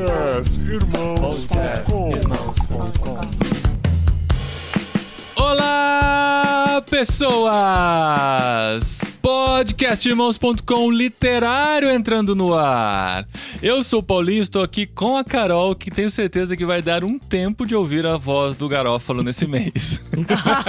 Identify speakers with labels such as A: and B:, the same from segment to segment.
A: Podcast Irmãos.com
B: Olá, pessoas! Podcastirmãos.com literário entrando no ar. Eu sou o Paulinho, estou aqui com a Carol, que tenho certeza que vai dar um tempo de ouvir a voz do Garófalo nesse mês.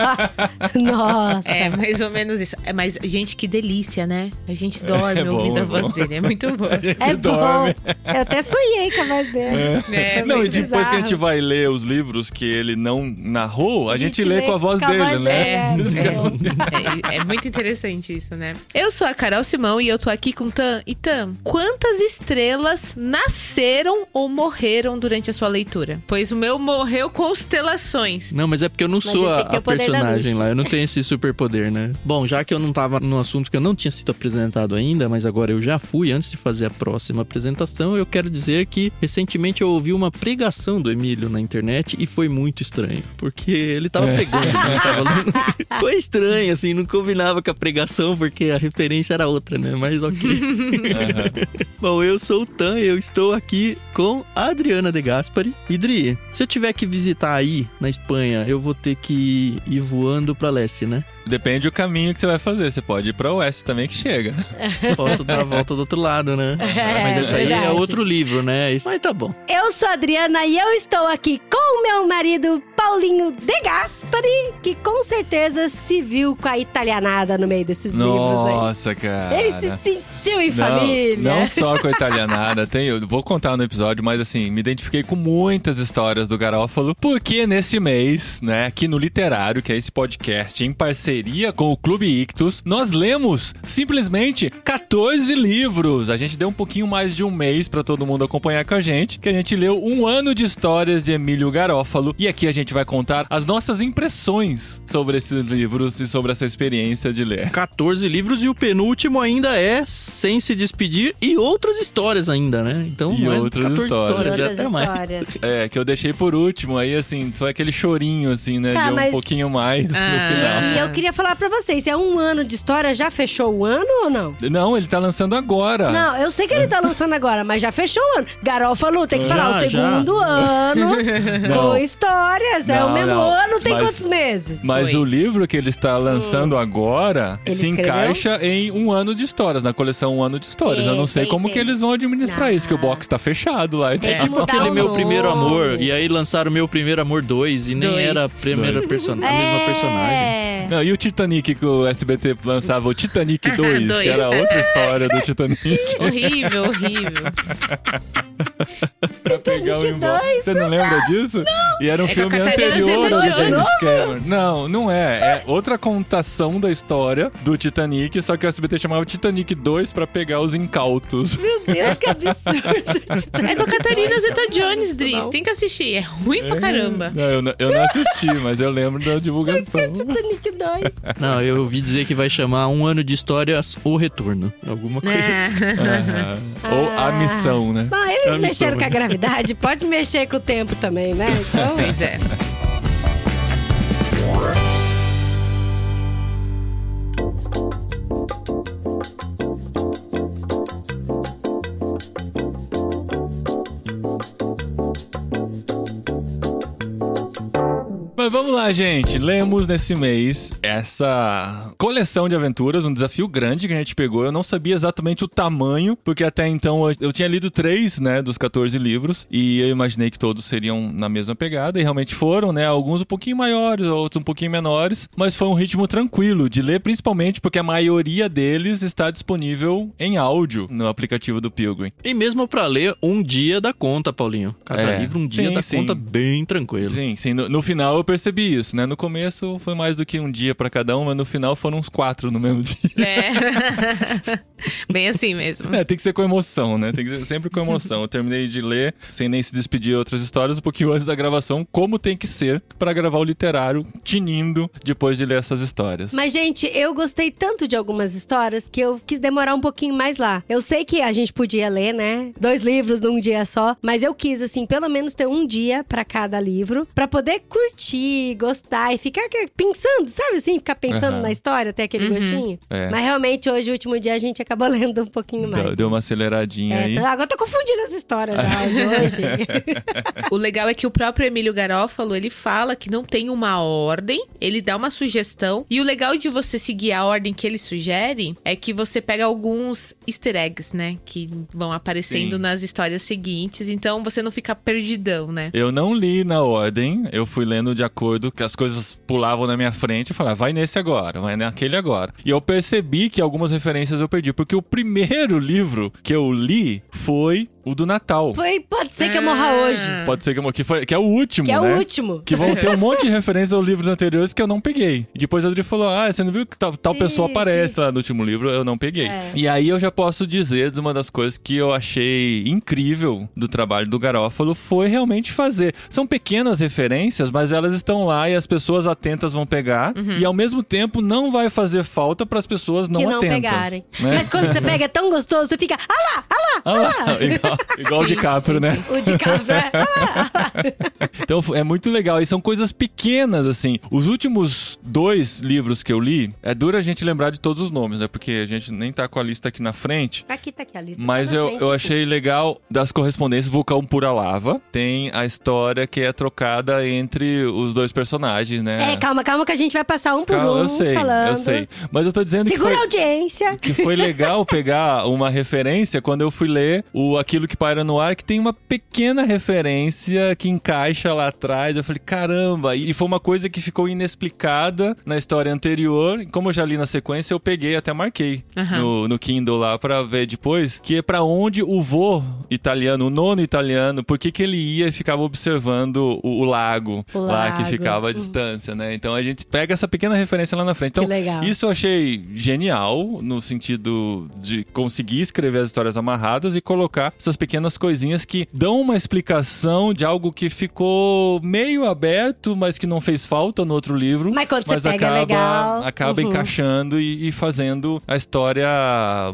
C: Nossa.
D: É, mais ou menos isso. É, mas, gente, que delícia, né? A gente dorme
B: É bom,
D: ouvindo
B: é
D: a voz dele. É muito bom.
B: A gente
C: É
B: dorme.
C: bom. Eu até sonhei com a voz dele.
D: É,
B: Não, e depois que a gente
C: bizarro.
B: vai ler os livros que ele não narrou, a,
C: A
B: gente,
C: gente
B: lê
C: lê
B: com a voz
C: com a
B: dele,
C: voz
B: né?
D: É,
C: dele,
D: é, é, é muito interessante isso, né? Eu sou a Carol Simão e eu tô aqui com Tam. E Tam, quantas estrelas nasceram ou morreram durante a sua leitura? Pois o meu morreu constelações.
E: Não, mas é porque eu não
C: Mas
E: sou a, a personagem lá. Eu não tenho esse superpoder, né? Bom, já que eu não tava no assunto que eu não tinha sido apresentado ainda, mas agora eu já fui antes de fazer a próxima apresentação, eu quero dizer que recentemente eu ouvi uma pregação do Emílio na internet e foi muito estranho. Porque ele tava pregando, né? Tava lendo. Foi estranho, assim, não combinava com a pregação, porque a referência era outra, né? Mas ok. Bom, eu sou o Tan e eu estou aqui com a Adriana De Gaspari. Idri, se eu tiver que visitar aí na Espanha, eu vou ter que ir voando pra leste, né?
B: Depende do caminho que você vai fazer. Você pode ir pra oeste também que chega.
E: Posso dar a volta do outro lado, né?
C: É,
E: Mas esse aí é outro livro, né? Isso, mas tá bom.
C: Eu sou a Adriana e eu estou aqui com o meu marido Paulinho De Gaspari, que com certeza se viu com a italianada no meio desses livros
B: Nossa, cara.
C: aí. Ele se sentiu em
B: Não,
C: família.
B: Não só com a italianada, tem, eu vou contar no episódio, mas assim, me identifiquei com muitas histórias do Garófalo, porque neste mês, né, aqui no Literário, que é esse podcast em parceria com o Clube Ictus, nós lemos simplesmente 14 livros. A gente deu um pouquinho mais de um mês pra todo mundo acompanhar com a gente, que a gente leu um ano de histórias de Emílio Garófalo, e aqui a gente vai contar as nossas impressões sobre esses livros e sobre essa experiência de ler.
E: 14 livros e o penúltimo ainda é Sem Se Despedir e outras histórias ainda, né? Então,
B: E
E: não é
B: outras
E: 14
B: histórias.
E: histórias, é
C: Outras
E: até mais.
C: histórias.
B: É, que eu deixei por último, aí assim, foi aquele chorinho, assim, né?
C: Tá,
B: de um
C: mas-
B: pouquinho mais no
D: Ah.
B: final.
C: E eu queria falar pra vocês, é um ano de história, já fechou o ano ou não?
B: Não, ele tá lançando agora.
C: Não, eu sei que ele tá lançando agora, mas já fechou o ano. Garófalo, tem que falar o
E: Já,
C: segundo ano
B: Não.
C: com histórias. é
B: Não,
C: o mesmo
B: não.
C: ano, tem
B: Mas-
C: quantos meses?
B: Mas
D: Foi.
B: o livro que ele está lançando agora
C: Ele
B: se
C: escreveu?
B: encaixa em um ano de histórias, na coleção Um Ano de Histórias. eu não sei como que eles vão administrar
C: Não.
B: isso, que o box tá fechado lá. Então,
C: mudar
E: Aquele
C: o
E: meu
C: nome.
E: primeiro amor. E aí lançaram meu primeiro amor 2 e nem
D: Dois.
E: era a primeira
B: Dois.
E: person... a mesma personagem.
C: É.
B: Não, e o Titanic que o SBT lançava, o Titanic 2,
D: Dois.
B: que era outra história do Titanic.
D: Horrível, horrível.
B: pra pegar o
C: Titanic
B: embora.
C: 2,
B: Você não lembra disso? E era um
D: É
B: filme anterior ao. James Cameron. Não, não é. É outra contação da história do Titanic, só que o SBT chamava Titanic 2 pra pegar os incautos.
C: Meu Deus, que absurdo.
D: É com a Catarina Zeta-Jones, Driz. Tem que assistir. É ruim pra caramba.
B: Não, eu, não- eu não assisti, mas eu lembro da divulgação.
C: Titanic 2.
E: Não, eu ouvi dizer que vai chamar Um Ano de Histórias O Retorno. Alguma coisa assim.
D: É.
B: Aham. Ou a missão, né?
C: Bom,
B: A
C: eles
B: missão,
C: mexeram com a
B: né?
C: gravidade, pode mexer com o tempo também, né? Então,
D: Pois é.
B: Mas vamos lá, gente. Lemos nesse mês essa coleção de aventuras, um desafio grande que a gente pegou. Eu não sabia exatamente o tamanho, porque até então eu- eu tinha lido três, né, dos 14 livros, e eu imaginei que todos seriam na mesma pegada, e realmente foram, né? Alguns um pouquinho maiores, outros um pouquinho menores, mas foi um ritmo tranquilo de ler, principalmente porque a maioria deles está disponível em áudio no aplicativo do Pilgrim.
E: E mesmo pra ler, um dia da conta, Paulinho. Cada
B: É.
E: livro, um dia
B: Sim,
E: da
B: sim.
E: conta bem tranquilo.
B: Sim, sim. No, no final eu percebi isso, né? No começo foi mais do que um dia pra cada um, mas no final foram uns quatro no mesmo dia.
D: É. Bem assim mesmo.
B: É, tem que ser com emoção, né? Tem que ser sempre com emoção. Eu terminei de ler, sem nem se despedir de outras histórias, um pouquinho antes da gravação, como tem que ser pra gravar o literário, tinindo depois de ler essas histórias.
C: Mas, gente, eu gostei tanto de algumas histórias que eu quis demorar um pouquinho mais lá. Eu sei que a gente podia ler, né? Dois livros num dia só, mas eu quis, assim, pelo menos ter um dia pra cada livro, pra poder curtir assistir, gostar e ficar pensando, sabe assim? Ficar pensando
B: Aham.
C: na história, ter aquele
D: Uhum.
C: gostinho.
B: É.
C: Mas realmente hoje, o último dia, a gente acabou lendo um pouquinho mais.
B: Deu, deu uma aceleradinha
C: É,
B: aí.
C: então, agora eu tô confundindo as histórias já de hoje.
D: O legal é que o próprio Emílio Garófalo, ele fala que não tem uma ordem, ele dá uma sugestão. E o legal de você seguir a ordem que ele sugere é que você pega alguns easter eggs, né? Que vão aparecendo
B: Sim.
D: nas histórias seguintes. Então você não fica perdidão, né?
B: Eu não li na ordem, eu fui lendo de acordo que as coisas pulavam na minha frente e falava, vai nesse agora, vai naquele agora. E eu percebi que algumas referências eu perdi, porque o primeiro livro que eu li foi o do Natal.
C: Foi, pode ser que eu morra
D: Ah.
C: hoje.
B: Pode ser que, eu- que, foi, que é o último,
C: Que é
B: né?
C: o último.
B: Que vão ter um monte de referências aos livros anteriores que eu não peguei. E depois a Adri falou: Ah, você não viu que tal, tal pessoa
C: Sim,
B: aparece
C: sim.
B: lá no último livro? Eu não peguei.
C: É.
B: E aí eu já posso dizer de uma das coisas que eu achei incrível do trabalho do Garófalo foi realmente fazer. São pequenas referências, mas elas estão lá e as pessoas atentas vão pegar. E ao mesmo tempo não vai fazer falta para as pessoas não
C: que não
B: atentas.
C: pegarem.
B: né?
C: Mas quando você pega é tão gostoso, você fica. Ah lá!
B: Ah lá, igual, igual o
D: Sim,
B: DiCaprio, né?
C: O de café. Ah lá!
B: Então é muito legal. E são coisas pequenas, assim. Os últimos dois livros que eu li, é duro a gente lembrar de todos os nomes, né? Porque a gente nem tá com a lista aqui na frente.
C: Aqui tá aqui a lista.
B: Mas
C: tá
B: eu,
C: frente,
B: eu
C: sim.
B: achei legal das correspondências Vulcão Pura Lava. Tem a história que é trocada entre os dois personagens, né?
C: É, calma, calma que a gente vai passar um por
B: Calma,
C: um
B: eu sei,
C: falando.
B: eu sei. Mas eu tô dizendo que
C: Segura
B: foi,
C: a audiência.
B: que foi legal pegar uma referência quando eu fui ler o Aquilo que Paira no Ar, que tem uma pequena referência que encaixa lá atrás. Eu falei, caramba! E foi uma coisa que ficou inexplicada na história anterior. Como eu já li na sequência, eu peguei, até marquei
D: Aham.
B: no, no Kindle lá pra ver depois, que é pra onde o vô italiano, o nono italiano, por que que ele ia e ficava observando o, o lago
C: O
B: lá que ficava à
C: Uhum.
B: distância, né? Então a gente pega essa pequena referência lá na frente. Então,
C: que legal.
B: isso eu achei genial, no sentido de conseguir escrever as histórias amarradas e colocar essas pequenas coisinhas que dão uma explicação de algo que ficou meio aberto, mas que não fez falta no outro livro.
C: Mas quando você
B: mas
C: pega, é
B: acaba,
C: legal.
B: acaba
C: Uhum.
B: encaixando e, e fazendo a história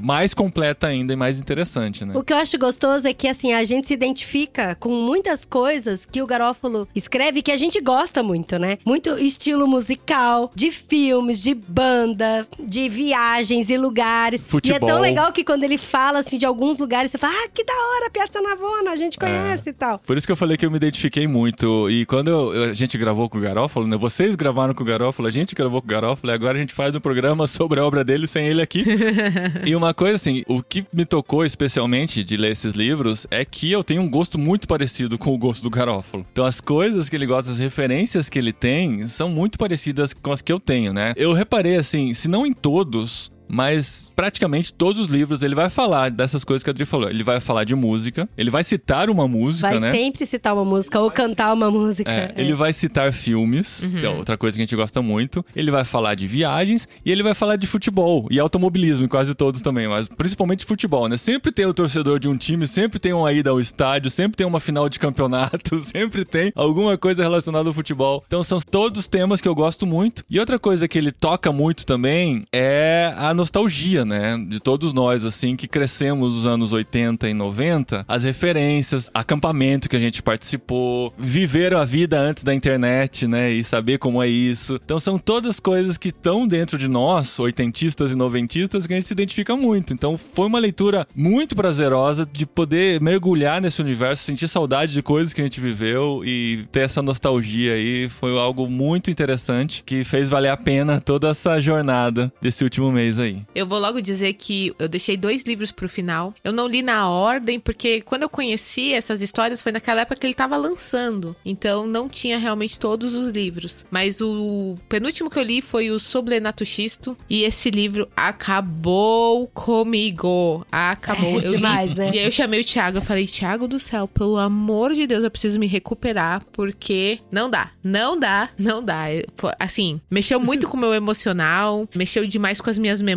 B: mais completa ainda e mais interessante, né?
C: O que eu acho gostoso é que, assim, a gente se identifica com muitas coisas que o Garófalo escreve que a gente gosta muito, né? Muito estilo musical, de filmes, de bandas, de viagens e lugares. E é
B: Futebol.
C: tão legal que quando ele fala, assim, de alguns lugares, você fala, ah, que da hora, Piazza Navona, a
B: É.
C: gente conhece e tal.
B: Por isso que eu falei que eu me identifiquei muito. E quando eu- a gente gravou com o Garófalo, né? Vocês gravaram com o Garófalo, a gente gravou com o Garófalo, e agora a gente faz um programa sobre a obra dele sem ele aqui. e uma coisa assim, o que me tocou especialmente de ler esses livros é que eu tenho um gosto muito parecido com o gosto do Garófalo. Então as coisas que ele gosta, as referências que ele tem, são muito parecidas com as que eu tenho, né? Eu reparei assim, se não em todos, mas praticamente todos os livros ele vai falar dessas coisas que a Adri falou. Ele vai falar de música, ele vai citar uma música,
C: Vai
B: né?
C: sempre citar uma música ou cantar uma música.
B: É,
C: É.
B: ele vai citar filmes, que é outra coisa que a gente gosta muito. Ele vai falar de viagens e ele vai falar de futebol e automobilismo, em quase todos também, mas principalmente futebol, né? Sempre tem o torcedor de um time, sempre tem uma ida ao estádio, sempre tem uma final de campeonato, sempre tem alguma coisa relacionada ao futebol. Então são todos temas que eu gosto muito. E outra coisa que ele toca muito também é a nostalgia, né? De todos nós, assim, que crescemos nos anos 80 e 90, as referências, acampamento que a gente participou, viver a vida antes da internet, né? E saber como é isso. Então são todas coisas que estão dentro de nós, oitentistas e noventistas, que a gente se identifica muito. Então foi uma leitura muito prazerosa de poder mergulhar nesse universo, sentir saudade de coisas que a gente viveu e ter essa nostalgia aí. Foi algo muito interessante que fez valer a pena toda essa jornada desse último mês aí.
D: Eu vou logo dizer que eu deixei dois livros pro final. Eu não li na ordem, porque quando eu conheci essas histórias foi naquela época que ele tava lançando. Então não tinha realmente todos os livros. Mas o penúltimo que eu li foi o Soblenato Xisto. E esse livro acabou comigo. Acabou.
C: É
D: eu
C: demais,
D: li,
C: né?
D: E aí eu chamei o Thiago. Eu falei, Thiago do céu, pelo amor de Deus, eu preciso me recuperar. Porque não dá. Não dá. Não dá. Assim, mexeu muito com o meu emocional. Mexeu demais com as minhas memórias.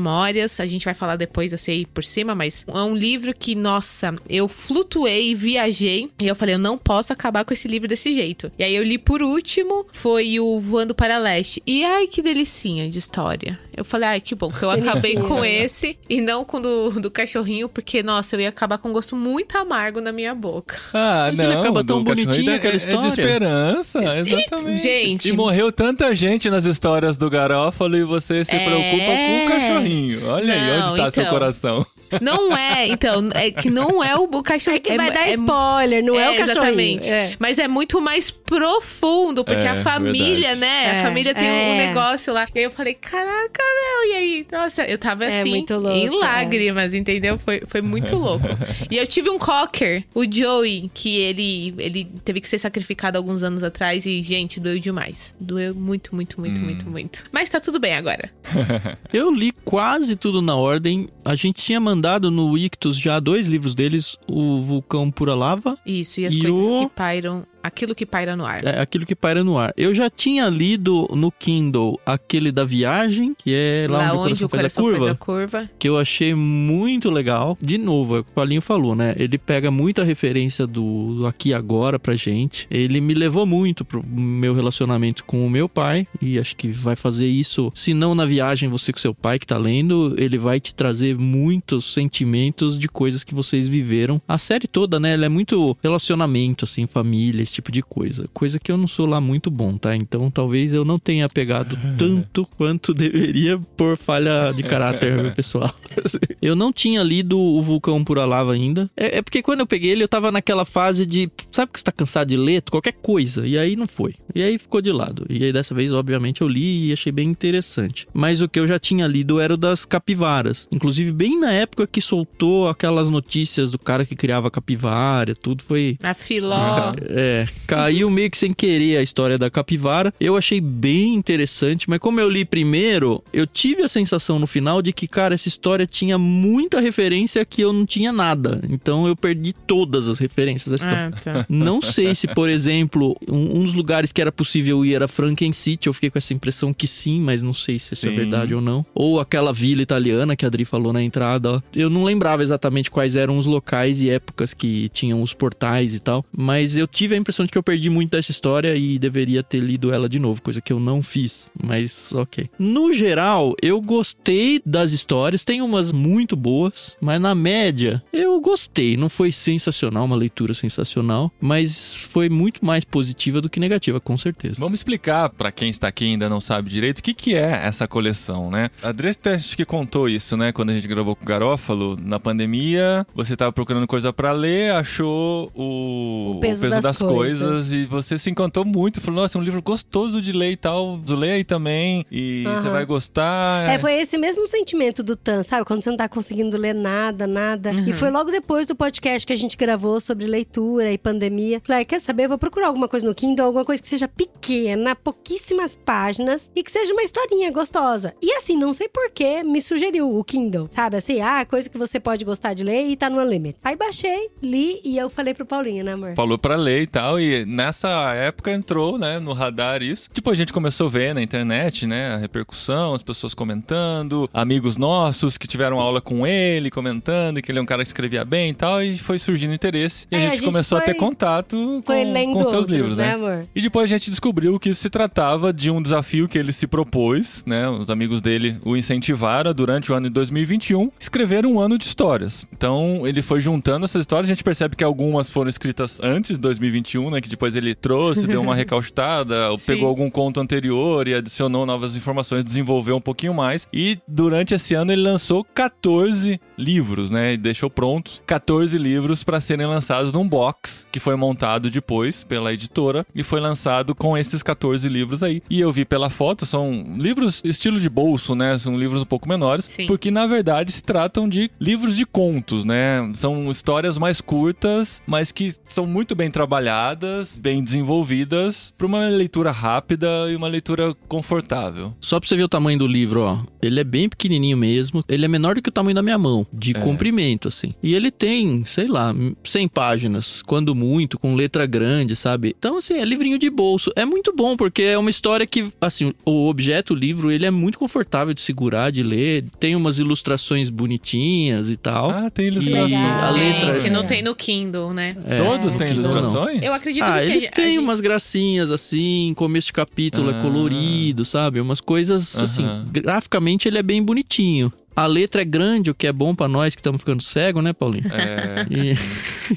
D: A gente vai falar depois, eu sei por cima, mas é um livro que, nossa, eu flutuei, viajei. E eu falei, eu não posso acabar com esse livro desse jeito. E aí eu li por último, foi o Voando para Leste. E ai, que delicinha de história. Eu falei, ai, que bom que eu acabei com esse e não com o do, do cachorrinho, porque, nossa, eu ia acabar com um gosto muito amargo na minha boca.
B: Ah,
E: Mas ele
B: não.
E: acaba
B: do
E: tão
B: cachorrinho
E: bonitinho
B: é-
E: aquela
B: é, É de
E: história.
B: esperança, exatamente.
D: Gente.
B: E morreu tanta gente nas histórias do Garófalo e você se
D: É.
B: preocupa com o cachorrinho. Olha aí,
D: Não,
B: onde está seu
D: então.
B: coração?
D: Não é, então, é que não é o, o cachorro.
C: É que vai
D: mu-
C: dar spoiler, não é, o cachorrinho.
D: Exatamente.
C: É.
D: Mas é muito mais profundo, porque
B: É,
D: a família,
B: verdade.
D: né?
C: É,
D: a família tem um
C: é.
D: negócio lá. E aí eu falei, caraca, meu, e aí? Nossa, eu tava
C: É
D: assim,
C: muito louco,
D: em
C: é.
D: lágrimas, entendeu? Foi, foi muito louco. e eu tive um cocker, o Joey, que ele, ele teve que ser sacrificado alguns anos atrás e, gente, doeu demais. Doeu muito, muito, muito,
B: Hum.
D: muito, muito. Mas tá tudo bem agora.
E: Eu li quase tudo na ordem. A gente tinha mandado no Ictus já dois livros deles, o Vulcão Pura Lava,
D: Isso, e as
E: E
D: coisas
E: o-
D: que pairam, aquilo que paira no ar.
E: é aquilo que paira no ar. Eu já tinha lido no Kindle aquele da viagem, que é lá, onde, o coração, faz a curva,
D: curva.
E: que eu achei muito legal. De novo, é o que o Paulinho falou, né? Ele pega muita referência do, do aqui e agora pra gente. Ele me levou muito pro meu relacionamento com o meu pai e acho que vai fazer isso, se não na viagem você com seu pai que tá lendo, ele vai te trazer muitos sentimentos de coisas que vocês viveram. A série toda, né, ela é muito relacionamento assim, família, esse tipo de coisa. Coisa que eu não sou lá muito bom, tá? Então talvez eu não tenha pegado tanto quanto deveria por falha de caráter pessoal. Eu não tinha lido o Vulcão Pura Lava ainda. É, é porque quando eu peguei ele, eu tava naquela fase de. Sabe que você tá cansado de ler? Qualquer coisa. E aí não foi. E aí ficou de lado. E aí dessa vez, obviamente, eu li e achei bem interessante. Mas o que eu já tinha lido era o das capivaras. Inclusive, bem na época que soltou aquelas notícias do cara que criava capivara, tudo foi.
D: A filó.
E: É, caiu meio que sem querer a história da capivara. Eu achei bem interessante, mas como eu li primeiro, eu tive a sensação no final de que, cara, essa história tinha muita referência que eu não tinha nada. Então eu perdi todas as referências da história.
D: Ah, tá.
E: Não sei se, por exemplo, um, um dos lugares que era possível ir era Franken City. Eu fiquei com essa impressão que sim, mas não sei se isso é
B: Sim.
E: verdade ou não. Ou aquela vila italiana que a Adri falou na entrada. ó. Eu não lembrava exatamente quais eram os locais e épocas que tinham os portais e tal. Mas eu tive a impressão de que eu perdi muito dessa história e deveria ter lido ela de novo, coisa que eu não fiz. Mas ok. No geral, eu gostei das histórias. Tem umas muito boas, mas na média, eu gostei. Não foi sensacional, uma leitura sensacional, mas foi muito mais positiva do que negativa, com certeza.
B: Vamos explicar pra quem está aqui e ainda não sabe direito o que, que é essa coleção, né? A Adri até acho que contou isso, né? Quando a gente gravou com o Garófalo, na pandemia, você tava procurando coisa pra ler, achou o,
C: O peso das
B: das
C: coisas.
B: Coisas. e você se encantou muito. Falou, nossa, é um livro gostoso de ler e tal. Lê aí também e você
C: Aham.
B: vai gostar.
C: É, foi esse mesmo sentimento do Tan, sabe? Quando você não tá conseguindo ler nada, nada. E foi logo depois do podcast que a gente gravou sobre leitura e pandemia. Falei, ah, quer saber? Eu vou procurar alguma coisa no Kindle, alguma coisa que seja pequena, pouquíssimas páginas e que seja uma historinha gostosa. E assim, não sei porquê, me sugeriu o Kindle, sabe? Assim, ah, coisa que você pode gostar de ler e tá no Unlimited. Aí baixei, li e eu falei pro Paulinho, né, amor?
B: Falou pra ler e tal, e nessa época entrou, né, no radar isso. Tipo, a gente começou a ver na internet, né, a repercussão, as pessoas comentando, amigos nossos que tiveram aula com ele, comentando que ele é um cara que escrevia bem e tal, e foi surgindo interesse. E
C: É,
B: a,
C: a
B: gente
C: gente
B: começou a
C: foi-
B: ter contato com, com seus
C: outros,
B: livros,
C: né,
B: né? E depois a gente descobriu que isso se tratava de um desafio que ele se propôs, né? Os amigos dele o incentivaram durante o ano de 2021 escrever um ano de histórias. Então ele foi juntando essas histórias. A gente percebe que algumas foram escritas antes de 2021, né? Que depois ele trouxe, deu uma recalchutada, pegou algum conto anterior e adicionou novas informações, desenvolveu um pouquinho mais. E durante esse ano ele lançou 14 livros, né? E deixou prontos 14 livros para serem lançados num box que foi montado depois pela editora e foi lançado com esses 14 livros aí. E eu vi pela foto, são livros estilo de bolso, né? São livros um pouco menores,
D: Sim.
B: porque na verdade se tratam de livros de contos, né? São histórias mais curtas, mas que são muito bem trabalhadas, bem desenvolvidas, para uma leitura rápida e uma leitura confortável.
E: Só pra você ver o tamanho do livro, ó. Ele é bem pequenininho mesmo. Ele é menor do que o tamanho da minha mão, de
B: É.
E: comprimento, assim. E ele tem, sei lá, 100 páginas, quando muito, com letra grande, sabe? Então, assim, é livrinho de bolso. É muito bom, porque é uma história que, assim, o objeto, o livro, ele é muito confortável de segurar, de ler. Tem umas ilustrações bonitinhas e tal.
B: Ah, tem ilustração.
E: E a
D: Tem,
E: letra-
D: que não tem no Kindle, né?
E: É,
B: Todos têm
E: Kindle não.
B: ilustrações?
D: Eu acredito
E: Ah,
D: que
E: eles
D: seja.
E: têm
D: A gente-
E: umas gracinhas assim, começo de capítulo
B: Ah.
E: é colorido, sabe? Umas coisas assim,
B: Aham.
E: graficamente ele é bem bonitinho. A letra é grande, o que é bom pra nós que estamos ficando cego, né, Paulinho?
B: É,
E: E,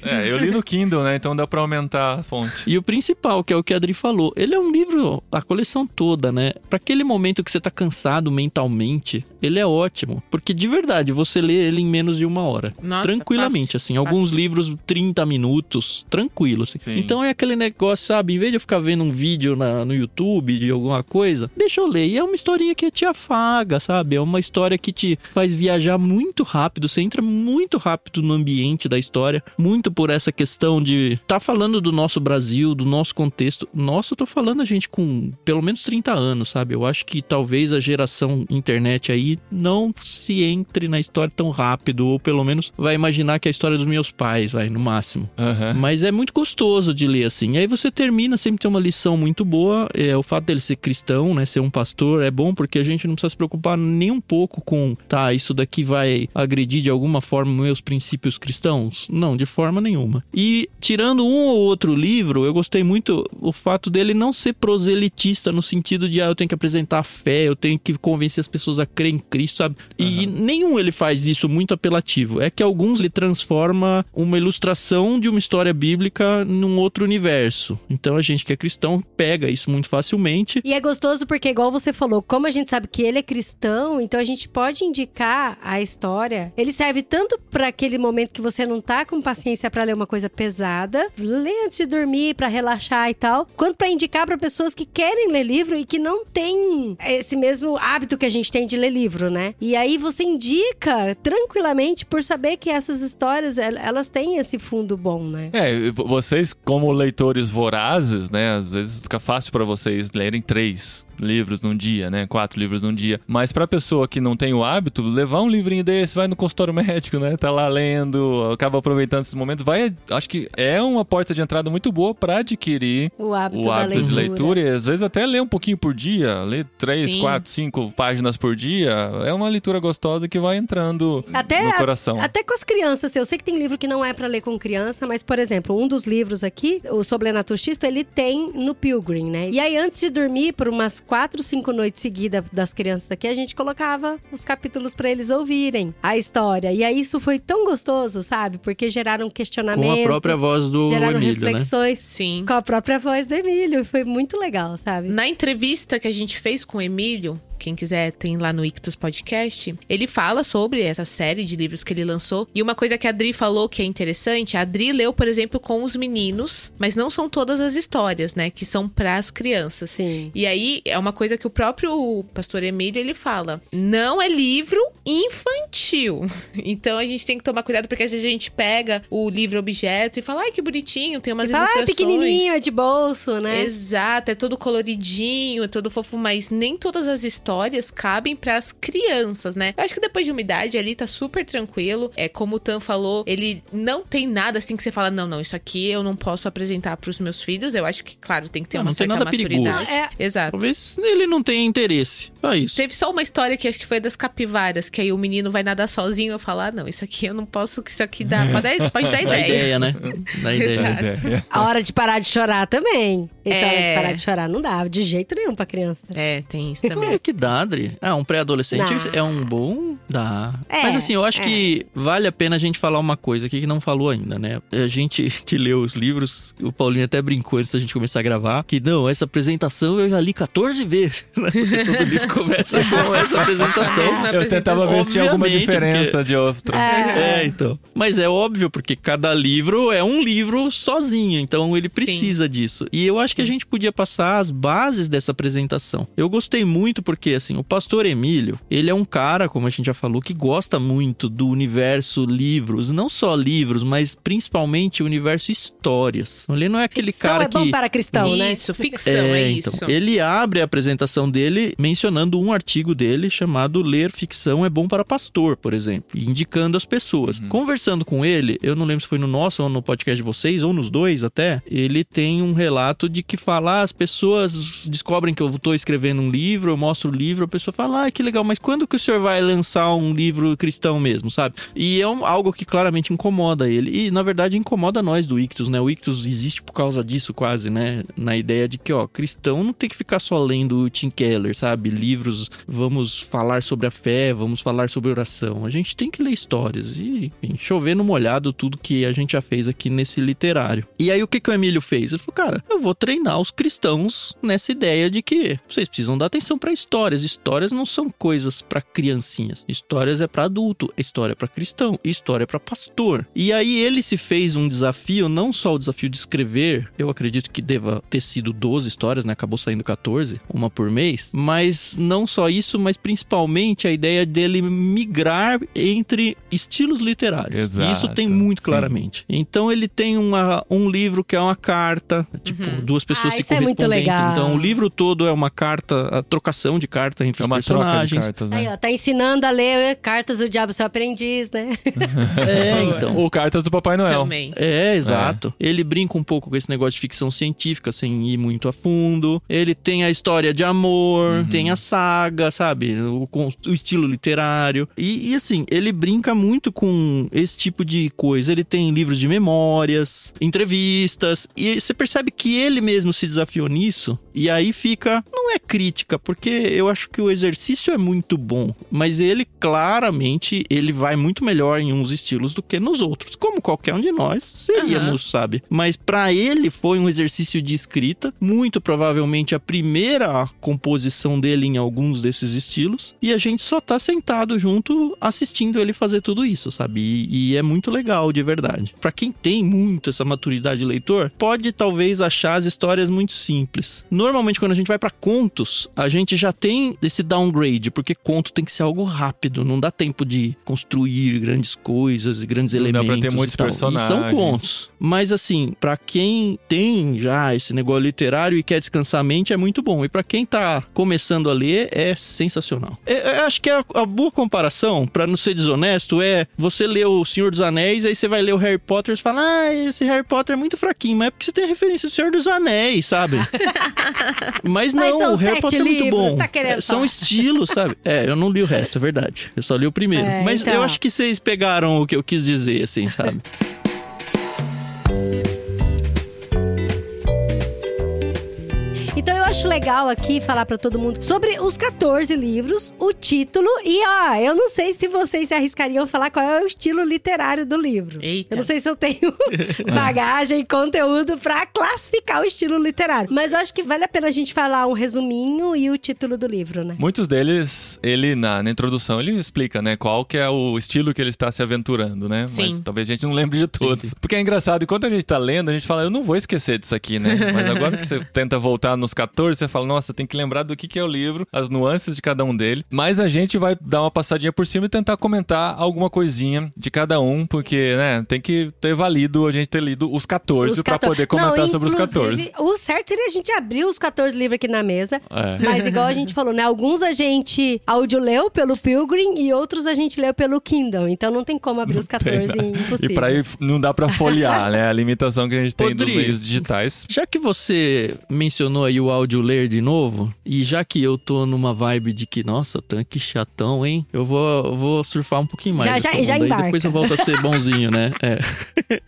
B: é, eu li no Kindle, né? Então dá pra aumentar a fonte.
E: e o principal, que é o que a Adri falou, ele é um livro, a coleção toda, né? Pra aquele momento que você tá cansado mentalmente, ele é ótimo. Porque de verdade, você lê ele em menos de uma hora.
D: Nossa,
E: tranquilamente, assim. Alguns
D: fácil.
E: livros, 30 minutos, tranquilo. assim.
B: Sim.
E: Então é aquele negócio, sabe? Em vez de eu ficar vendo um vídeo na- no YouTube de alguma coisa, deixa eu ler. E é uma historinha que te afaga, sabe? É uma história que te faz viajar muito rápido. Você entra muito rápido no ambiente da história. Muito por essa questão de. Tá falando do nosso Brasil, do nosso contexto. Nossa, eu tô falando a gente com pelo menos 30 anos, sabe? Eu acho que talvez a geração internet aí não se entre na história tão rápido. Ou pelo menos vai imaginar que é a história dos meus pais, vai, no máximo.
B: Aham.
E: Mas é muito gostoso de ler assim. E aí você termina, sempre tem uma lição muito boa. É, o fato dele ser cristão, né? Ser um pastor é bom porque a gente não precisa se preocupar nem um pouco com, tá, isso daqui vai agredir de alguma forma meus princípios cristãos? Não, de forma nenhuma. E tirando um ou outro livro, eu gostei muito o fato dele não ser proselitista no sentido de, ah, eu tenho que apresentar a fé, eu tenho que convencer as pessoas a crer em Cristo, sabe? E nenhum ele faz isso muito apelativo. É que alguns ele transforma uma ilustração de uma história bíblica num outro universo. Então a gente que é cristão pega isso muito facilmente.
C: E é gostoso porque, igual você falou, como a gente sabe que ele é cristão, então a gente pode indicar a história. Ele serve tanto pra aquele momento que você não tá com paciência pra ler uma coisa pesada, ler antes de dormir, pra relaxar e tal, quanto pra indicar pra pessoas que querem ler livro e que não têm esse mesmo hábito que a gente tem de ler livro, né? E aí você indica tranquilamente por saber que essas histórias, el- elas têm esse fundo bom, né?
B: É, vo- vocês, como leitores vorazes, né? Às vezes fica fácil pra vocês lerem três livros num dia, né? Quatro livros num dia. Mas pra pessoa que não tem o hábito, levar um livrinho desse, vai no consultório médico, né? Tá lá lendo, acaba aproveitando esses momentos. Vai, acho que é uma porta de entrada muito boa pra adquirir
C: O hábito,
B: o hábito de
C: leitura.
B: e às vezes até ler um pouquinho por dia, ler três,
D: Sim.
B: quatro, cinco páginas por dia. É uma leitura gostosa que vai entrando
C: Até,
B: no coração.
C: até com as crianças, assim, eu sei que tem livro que não é pra ler com criança, mas, por exemplo, um dos livros aqui, o Sobrenato Xisto, ele tem no Pilgrim, né? E aí, antes de dormir, por umas quatro, cinco noites seguidas das crianças aqui, a gente colocava os capítulos pra eles ouvirem a história. E aí, isso foi tão gostoso, sabe? Porque geraram questionamentos.
E: Com a própria voz do
C: Geraram
E: Emílio, né?
C: reflexões.
D: Sim.
C: Com a própria voz do Emílio. Foi muito legal, sabe?
D: Na entrevista que a gente fez com o Emílio, quem quiser tem lá no Ictus Podcast, ele fala sobre essa série de livros que ele lançou. E uma coisa que a Adri falou que é interessante, a Adri leu, por exemplo, com os meninos, mas não são todas as histórias, né, que são para as crianças.
C: Sim.
D: E aí é uma coisa que o próprio pastor Emílio ele fala: não é livro infantil. Então a gente tem que tomar cuidado porque às vezes a gente pega o livro objeto e fala: ai que bonitinho, tem umas
C: E fala, ah, é
D: ilustrações.
C: pequenininho, é de bolso, né?
D: Exato, é todo coloridinho, é todo fofo, mas nem todas as histórias cabem pras crianças, né? Eu acho que depois de uma idade ali tá super tranquilo. É como o Tan falou, ele não tem nada assim que você fala, não, não, isso aqui eu não posso apresentar pros meus filhos. Eu acho que, claro, tem que ter
E: Não,
D: uma
E: não tem
D: certa
E: nada perigoso.
D: maturidade.
C: É.
D: Exato.
E: Talvez ele não tenha interesse. Só isso.
D: Teve só uma história que acho que foi das capivaras, que aí o menino vai nadar sozinho. Eu falo, ah, não, isso aqui eu não posso, que isso aqui dá. Pode dar, pode dar
E: Dá
D: ideia.
E: ideia, né? Dá ideia.
D: Exato.
C: A hora de parar de chorar também. Essa
D: É.
C: hora de parar de chorar não dá, de jeito nenhum pra criança.
D: É, tem isso
E: É
D: também.
E: que dá, Adri. Ah, um pré-adolescente é um bom. Dá.
C: É,
E: Mas assim, eu acho
C: é.
E: que vale a pena a gente falar uma coisa aqui que não falou ainda, né? A gente que leu os livros, o Paulinho até brincou antes da gente começar a gravar, que não, essa apresentação eu já li 14 vezes. Né? Porque todo livro começa com essa apresentação.
D: Mesma
B: Eu tentava ver se tinha alguma diferença de outra.
E: É, então. Mas é óbvio, porque cada livro é um livro sozinho, então ele
D: Sim.
E: precisa disso. E eu acho que a gente podia passar as bases dessa apresentação. Eu gostei muito porque Assim, o pastor Emílio, ele é um cara, como a gente já falou, que gosta muito do universo livros, não só livros, mas principalmente o universo histórias. Ele não é aquele
C: Ficção
E: cara
C: é bom
E: que
C: para cristão, né?
D: Isso, ficção, é, isso.
E: então, ele abre a apresentação dele mencionando um artigo dele chamado Ler Ficção é Bom para Pastor, por exemplo, indicando as pessoas. Conversando com ele, eu não lembro se foi no nosso ou no podcast de vocês, ou nos dois até, ele tem um relato de que fala, ah, as pessoas descobrem que eu estou escrevendo um livro, eu mostro livro, a pessoa fala, ah, que legal, mas quando que o senhor vai lançar um livro cristão mesmo, sabe? E é um- algo que claramente incomoda ele. E, na verdade, incomoda nós do Ictus, né? O Ictus existe por causa disso, quase, né? Na ideia de que, ó, cristão não tem que ficar só lendo o Tim Keller, sabe? Livros, vamos falar sobre a fé, vamos falar sobre oração. A gente tem que ler histórias e, enfim, chover no molhado tudo que a gente já fez aqui nesse literário. E aí, o que, que o Emílio fez? Ele falou, cara, eu vou treinar os cristãos nessa ideia de que vocês precisam dar atenção para histórias. Histórias não são coisas para criancinhas. Histórias é para adulto, história é para cristão, história é para pastor. E aí ele se fez um desafio, não só o desafio de escrever, eu acredito que deva ter sido 12 histórias, né? Acabou saindo 14, uma por mês, mas não só isso, mas principalmente a ideia dele migrar entre estilos literários.
B: Exato,
E: E isso tem muito
B: sim.
E: claramente. Então ele tem uma, um livro que é uma carta, tipo, duas pessoas
C: Ah,
E: se
C: isso é muito
E: correspondendo.
C: legal.
E: Então o livro todo é uma carta, a trocação de carta entre
B: É
E: os
B: uma troca de
E: personagens.
B: cartas,
C: Aí,
B: né?
C: ó, tá ensinando a ler cartas do diabo seu aprendiz, né?
E: É, então.
B: Ou cartas do Papai Noel.
D: Também.
E: É, exato. Ele brinca um pouco com esse negócio de ficção científica, sem ir muito a fundo. Ele tem a história de amor, tem a saga, sabe? O, o estilo literário. E, e, assim, ele brinca muito com esse tipo de coisa. Ele tem livros de memórias, entrevistas. E você percebe que ele mesmo se desafiou nisso. E aí fica. Não é crítica, porque eu acho que o exercício é muito bom. Mas ele claramente ele vai muito melhor em uns estilos do que nos outros. Como qualquer um de nós seríamos, sabe? Mas pra ele foi um exercício de escrita, muito provavelmente a primeira composição dele em alguns desses estilos, e a gente só tá sentado junto assistindo ele fazer tudo isso, sabe? E, e é muito legal, de verdade. Pra quem tem muito essa maturidade de leitor, pode talvez achar as histórias muito simples. Normalmente quando a gente vai pra contos, a gente já tem esse downgrade, porque conto tem que ser algo rápido, não dá tempo de construir grandes coisas e grandes
B: Não dá
E: elementos.
B: pra ter muitos
E: e tal. E são
B: personagens.
E: contos. Mas assim, pra quem tem já esse negócio literário e quer descansar a mente, é muito bom. E pra quem tá começando a ler, é sensacional. É- é- acho que a, a boa comparação, pra não ser desonesto, é você ler o Senhor dos Anéis, aí você vai ler o Harry Potter e fala, ah, esse Harry Potter é muito fraquinho, mas é porque você tem a referência do Senhor dos Anéis, sabe? mas
C: Mas
E: não,
C: são
E: o Harry Potter é muito
C: livros,
E: bom.
C: tá querendo
E: São
C: falar.
E: estilos, sabe? É, eu não li o resto, é verdade. Eu só li o primeiro.
C: É,
E: mas
C: então.
E: eu acho que vocês pegaram o que eu quis dizer, assim, sabe?
C: acho legal aqui falar pra todo mundo sobre os 14 livros, o título e ó, eu não sei se vocês se arriscariam a falar qual é o estilo literário do livro.
D: Eita.
C: Eu não sei se eu tenho bagagem e conteúdo pra classificar o estilo literário, mas eu acho que vale a pena a gente falar um resuminho e o título do livro, né?
B: Muitos deles, ele na, na introdução, ele explica, né, qual que é o estilo que ele está se aventurando, né?
D: Sim.
B: Mas talvez a gente não lembre de todos. Porque é engraçado, enquanto a gente tá lendo, a gente fala, eu não vou esquecer disso aqui, né? Mas agora que você tenta voltar nos 14, você fala, nossa, tem que lembrar do que, que é o livro, as nuances de cada um dele. Mas a gente vai dar uma passadinha por cima e tentar comentar alguma coisinha de cada um, porque, né, tem que ter valido a gente ter lido os 14
C: Os
B: pra
C: 14.
B: poder comentar
C: Não,
B: sobre os 14.
C: inclusive, O certo seria a gente abrir os 14 livros aqui na mesa.
B: É.
C: Mas igual a gente falou, né? Alguns a gente audioleu pelo Pilgrim e outros a gente leu pelo Kindle. Então não tem como abrir os 14
B: Tem, né?
C: impossível.
B: E pra ir, não dá pra folhear, né? A limitação que a gente tem dos meios digitais.
E: Já que você mencionou aí o áudio ler de novo, e já que eu tô numa vibe de que, nossa, tanque chatão, hein? Eu vou, eu vou surfar um pouquinho mais.
C: Já- já- já
E: onda
C: embarca.
E: Depois eu volto a ser bonzinho, né? É.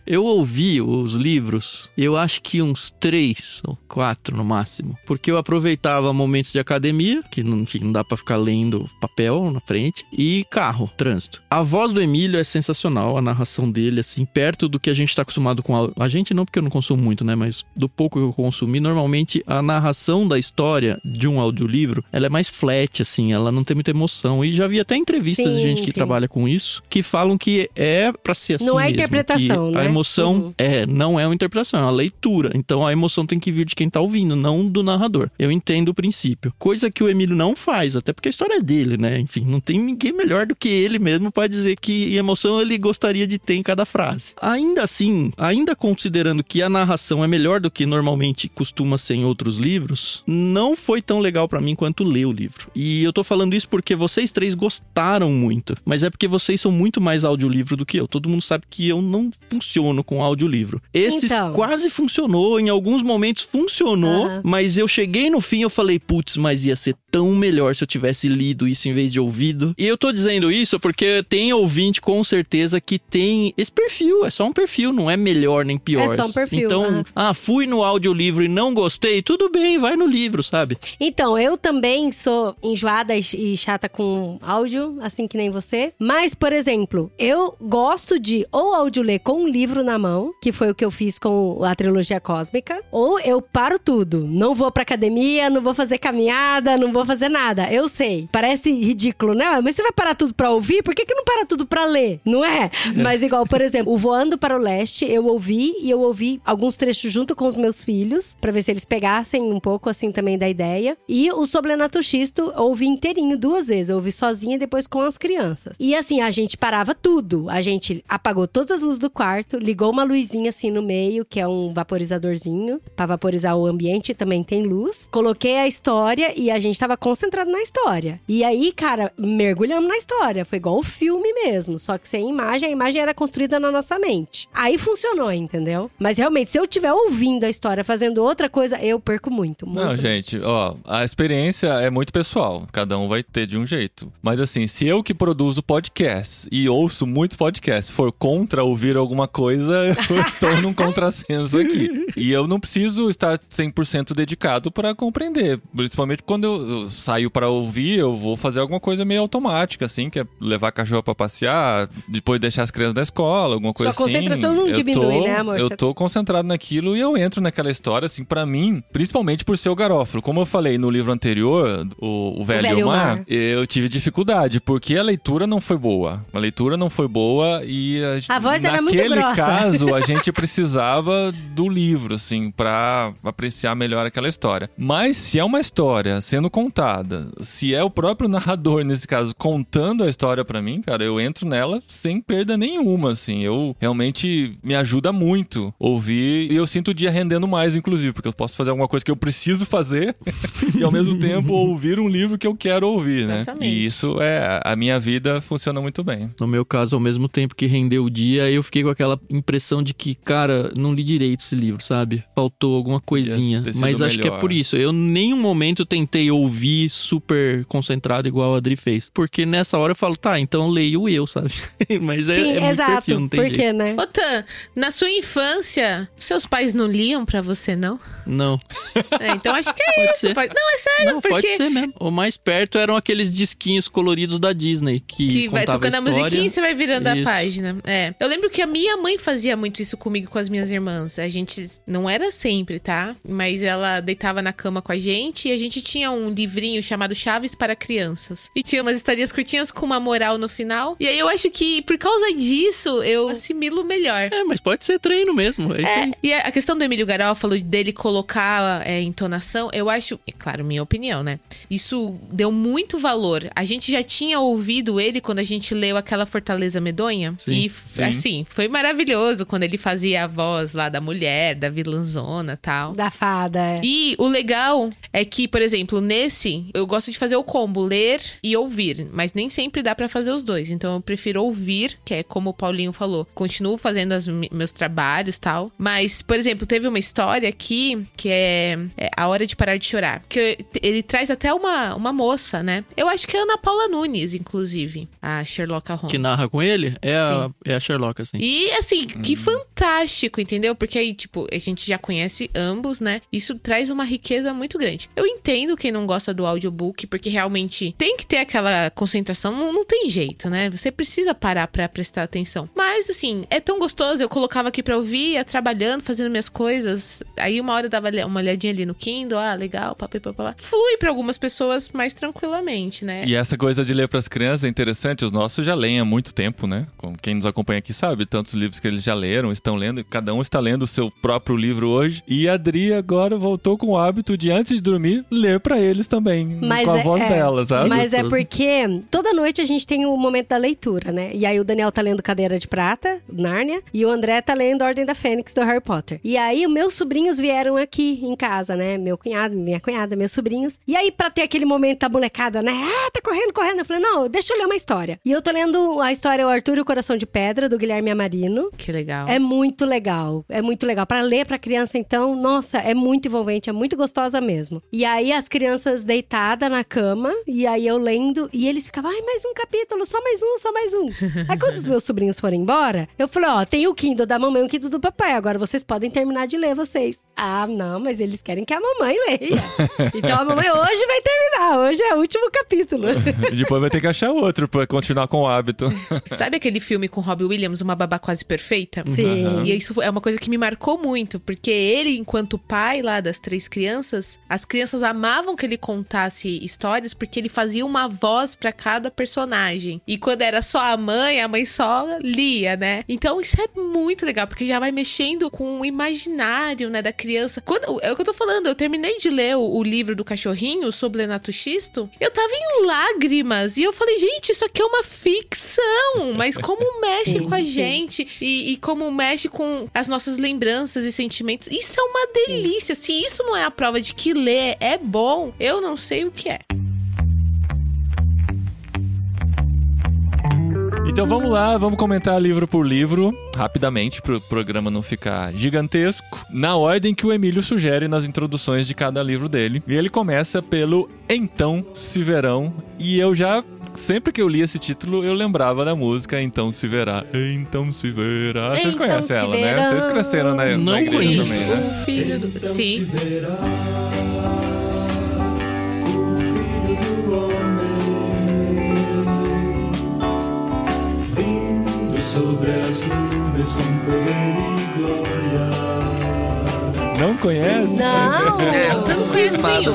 E: eu ouvi os livros, eu acho que uns três ou quatro no máximo. Porque eu aproveitava momentos de academia, que enfim, não dá pra ficar lendo papel na frente, e carro, trânsito. A voz do Emílio é sensacional, a narração dele, assim, perto do que a gente tá acostumado com. A, a gente não, porque eu não consumo muito, né? Mas do pouco que eu consumi, normalmente a narração narração da história de um audiolivro, ela é mais flat, assim, ela não tem muita emoção. E já vi até entrevistas de
C: Sim,
E: gente que
C: sim.
E: trabalha com isso, que falam que é pra ser assim
C: Não é
E: mesmo,
C: interpretação, né?
E: A emoção
C: Uhum.
E: é, não é uma interpretação, é uma leitura. Então a emoção tem que vir de quem tá ouvindo, não do narrador. Eu entendo o princípio. Coisa que o Emílio não faz, até porque a história é dele, né? Enfim, não tem ninguém melhor do que ele mesmo pra dizer que emoção ele gostaria de ter em cada frase. Ainda assim, ainda considerando que a narração é melhor do que normalmente costuma ser em outros livros, não foi tão legal pra mim quanto ler o livro. E eu tô falando isso porque vocês três gostaram muito, mas é porque vocês são muito mais audiolivro do que eu. Todo mundo sabe que eu não funciono com audiolivro. Esses
C: Então.
E: quase funcionou, em alguns momentos funcionou,
C: Aham.
E: mas eu cheguei no fim e eu falei, putz, mas ia ser tão melhor se eu tivesse lido isso em vez de ouvido. E eu tô dizendo isso porque tem ouvinte com certeza que tem esse perfil, é só um perfil, não é melhor nem pior.
C: É só um perfil,
E: Então,
C: aham.
E: ah, fui no audiolivro e não gostei, tudo bem, vai no livro, sabe?
C: Então, eu também sou enjoada e chata com áudio, assim que nem você. Mas, por exemplo, eu gosto de ou audioler com um livro na mão, que foi o que eu fiz com a trilogia cósmica, ou eu paro tudo. Não vou pra academia, não vou fazer caminhada, não vou fazer nada. Eu sei. Parece ridículo, né? Mas você vai parar tudo pra ouvir? Por que, que não para tudo pra ler? Não é? Mas igual, por exemplo, o Voando para o Leste, eu ouvi e eu ouvi alguns trechos junto com os meus filhos, pra ver se eles pegassem um pouco assim também da ideia. E o Sobrenato Xisto ouvi inteirinho duas vezes. Eu ouvi sozinha e depois com as crianças. E assim, a gente parava tudo. A gente apagou todas as luzes do quarto, ligou uma luzinha assim no meio, que é um vaporizadorzinho, pra vaporizar o ambiente, também tem luz. Coloquei a história e a gente tava concentrado na história. E aí, cara, mergulhamos na história. Foi igual o filme mesmo, só que sem imagem, a imagem era construída na nossa mente. Aí funcionou, entendeu? Mas realmente, se eu estiver ouvindo a história fazendo outra coisa, eu perco muito. Muito
B: Não,
C: mesmo.
B: gente, ó, a experiência é muito pessoal. Cada um vai ter de um jeito. Mas assim, se eu que produzo podcast e ouço muitos podcasts for contra ouvir alguma coisa, eu estou num contrassenso aqui. E eu não preciso estar 100% dedicado para compreender. Principalmente quando eu, saio para ouvir, eu vou fazer alguma coisa meio automática, assim, que é levar a cachorro para passear, depois deixar as crianças na escola, alguma coisa
C: Sua
B: assim.
C: concentração não
B: Eu
C: diminui,
B: tô-
C: né, amor?
B: Eu tô concentrado naquilo e eu entro naquela história, assim, pra mim, principalmente por ser o Garófalo. Como eu falei no livro anterior, o, o Velho,
C: Velho
B: o Mar,
C: Mar.
B: eu tive dificuldade, porque a leitura não foi boa. A leitura não foi boa e a, gente-
C: A voz era muito
B: naquele
C: grossa.
B: caso a gente precisava do livro, assim, pra apreciar melhor aquela história. Mas se é uma história sendo contada, se é o próprio narrador, nesse caso, contando a história pra mim, cara, eu entro nela sem perda nenhuma, assim. Eu realmente me ajuda muito ouvir e eu sinto o dia rendendo mais, inclusive, porque eu posso fazer alguma coisa que eu preciso fazer e ao mesmo tempo ouvir um livro que eu quero ouvir, né?
D: Exatamente.
B: E isso é a minha vida funciona muito bem.
E: No meu caso, ao mesmo tempo que rendeu o dia, eu fiquei com aquela impressão de que, cara, não li direito esse livro, sabe? Faltou alguma coisinha. Mas acho que é
B: melhor.
E: por isso. Eu em nenhum momento tentei ouvir super concentrado igual a Adri fez. Porque nessa hora eu falo, tá, então leio eu, sabe? Mas é,
C: Sim,
E: é muito
C: exato.
E: perfil, não tem
C: Por
E: jeito.
C: quê, né?
D: Ô, Tan, na sua infância, seus pais não liam pra você, não?
E: Não,
D: É, então acho que é
E: pode
D: isso.
E: ser.
D: pai. Não, é sério,
E: não,
D: porque...
E: pode ser mesmo. O mais perto eram aqueles disquinhos coloridos da Disney que,
D: Que vai tocando a,
E: história.
D: musiquinha e você vai virando a
E: Isso.
D: página. É. Eu lembro que a minha mãe fazia muito isso comigo e com as minhas irmãs. A gente não era sempre, tá? Mas ela deitava na cama com a gente e a gente tinha um livrinho chamado Chaves para Crianças. E tinha umas historinhas curtinhas com uma moral no final. E aí eu acho que por causa disso eu assimilo melhor.
E: É, mas pode ser treino mesmo. É, isso aí.
D: E a a questão do Emílio Garófalo, dele colocar é, entonação, eu acho, é claro, minha opinião, né? Isso deu muito valor. A gente já tinha ouvido ele quando a gente leu aquela Fortaleza Medonha.
E: Sim,
D: e,
B: sim.
D: assim, foi maravilhoso quando ele fazia a voz lá da mulher, da vilãzona e tal.
C: Da fada. é.
D: E o legal é que, por exemplo, nesse, eu gosto de fazer o combo, ler e ouvir, mas nem sempre dá pra fazer os dois. Então eu prefiro ouvir, que é como o Paulinho falou, continuo fazendo as mi- meus trabalhos, tal. Mas, por exemplo, teve uma história aqui que é, é A Hora de Parar de Chorar, que ele traz até uma, uma moça, né? Eu acho que é a Ana Paula Nunes, inclusive, a Sherlock Holmes.
E: Que narra com ele é a, é a Sherlock, assim.
D: E assim, que fantástico, entendeu? Porque aí, tipo, a gente já conhece ambos, né? Isso traz uma riqueza muito grande. Eu entendo quem não gosta do audiobook, porque realmente tem que ter aquela concentração, não, não tem jeito, né? Você precisa parar pra prestar atenção. Mas, assim, é tão gostoso, eu colocava aqui pra ouvir, ia trabalhando, fazendo minhas coisas, aí uma hora eu dava uma olhadinha ali no Kindle, ah, legal, papai, papai. Flui pra algumas pessoas mais tranquilamente, né?
B: E essa coisa de ler pras crianças é interessante, os nossos já leem há muito tempo, né? Como quem nos acompanha aqui sabe, tantos livros que eles já leram, estão lendo, cada um está lendo o seu próprio livro hoje. E a Adri agora voltou com o hábito de, antes de dormir, ler pra eles também,
C: Mas
B: com a
C: é-
B: voz
C: é,
B: dela, sabe?
C: Mas é porque toda noite a gente tem o momento da leitura, né? E aí o Daniel tá lendo Cadeira de Prata, Nárnia, e o André tá lendo Ordem da Fênix do Harry Potter. E aí os meus sobrinhos vieram aqui em casa, né? Meu cunhado, minha cunhada, meus sobrinhos. E aí pra ter aquele momento da molecada, né? Ah, tá correndo, correndo. Eu falei, não, deixa eu ler uma história. E eu tô lendo a história O Arthur e o Coração de Pedra, do Guilherme Amarino.
D: Que legal.
C: É muito legal, é muito legal. Pra ler pra criança, então, nossa, é muito envolvente, é muito gostosa mesmo. E aí as crianças deitadas na cama, e aí eu lendo, e eles ficavam, ai, mais um capítulo, só mais um, só mais um. aí quando os meus sobrinhos foram embora, eu falei, ó, tem o Kindle da mamãe e o Kindle do papai, agora vocês podem terminar de ler vocês. Ah, não, mas eles querem que a mamãe leia. então a mamãe hoje vai terminar, hoje é o último capítulo.
B: E depois vai ter que achar outro pra continuar com o hábito.
D: Sabe aquele filme com Robbie Williams, Uma Babá Quase Perfeita?
C: Sim.
D: E isso é uma coisa que me marcou muito, porque ele, enquanto pai lá das três crianças, as crianças amavam que ele contasse histórias porque ele fazia uma voz pra cada personagem. E quando era só a mãe, a mãe só lia, né? Então isso é muito legal, porque já vai mexendo com o imaginário, né, da criança. Quando, é o que eu tô falando, eu terminei de ler o, o livro do cachorrinho, sobre Lenato Xisto, eu tava em lágrimas. E eu falei, gente, isso aqui é uma ficção. Mas como mexe com a
C: Sim.
D: gente e, e como mexe com as nossas lembranças e sentimentos. Isso é uma delícia. Se isso não é a prova de que ler é bom, eu não sei o que é.
B: Então vamos lá, vamos comentar livro por livro, rapidamente, pro programa não ficar gigantesco, na ordem que o Emílio sugere nas introduções de cada livro dele. E ele começa pelo Então Se Verão, e eu já, sempre que eu li esse título, eu lembrava da música Então Se Verá. Então Se Verá. Vocês
C: Então
B: conhecem
C: se
B: ela, né?
C: verá.
B: Vocês cresceram na, na
E: Não
B: igreja
E: conheço.
B: também, né?
D: O filho do. Sim.
A: Vindo sobre as nuvens com poder e glória.
B: Não conhece?
C: Não!
D: Não, eu não conheço
E: Nada.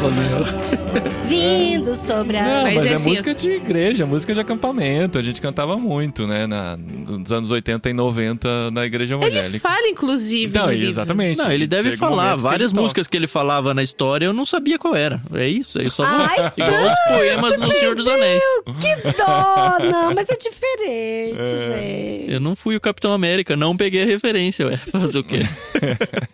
C: Vindo sobre a.
B: Não, mas,
D: Mas
B: é,
D: é
B: música de igreja, música de acampamento. A gente cantava muito, né? Na, nos anos 80 e 90 na igreja
D: Ele
B: evangélica.
D: fala, inclusive.
B: Não,
D: no livro.
B: exatamente.
E: Não, ele deve
B: Chega um
E: falar
B: que
E: várias
B: ele toca.
E: músicas que ele falava na história, eu não sabia qual era. É isso, eu só.
C: Ai,
E: Igual os poemas no Senhor dos Anéis.
C: Que dó! Não, mas é diferente, gente.
E: Eu não fui o Capitão América, não peguei a referência, ué. Fazer o quê?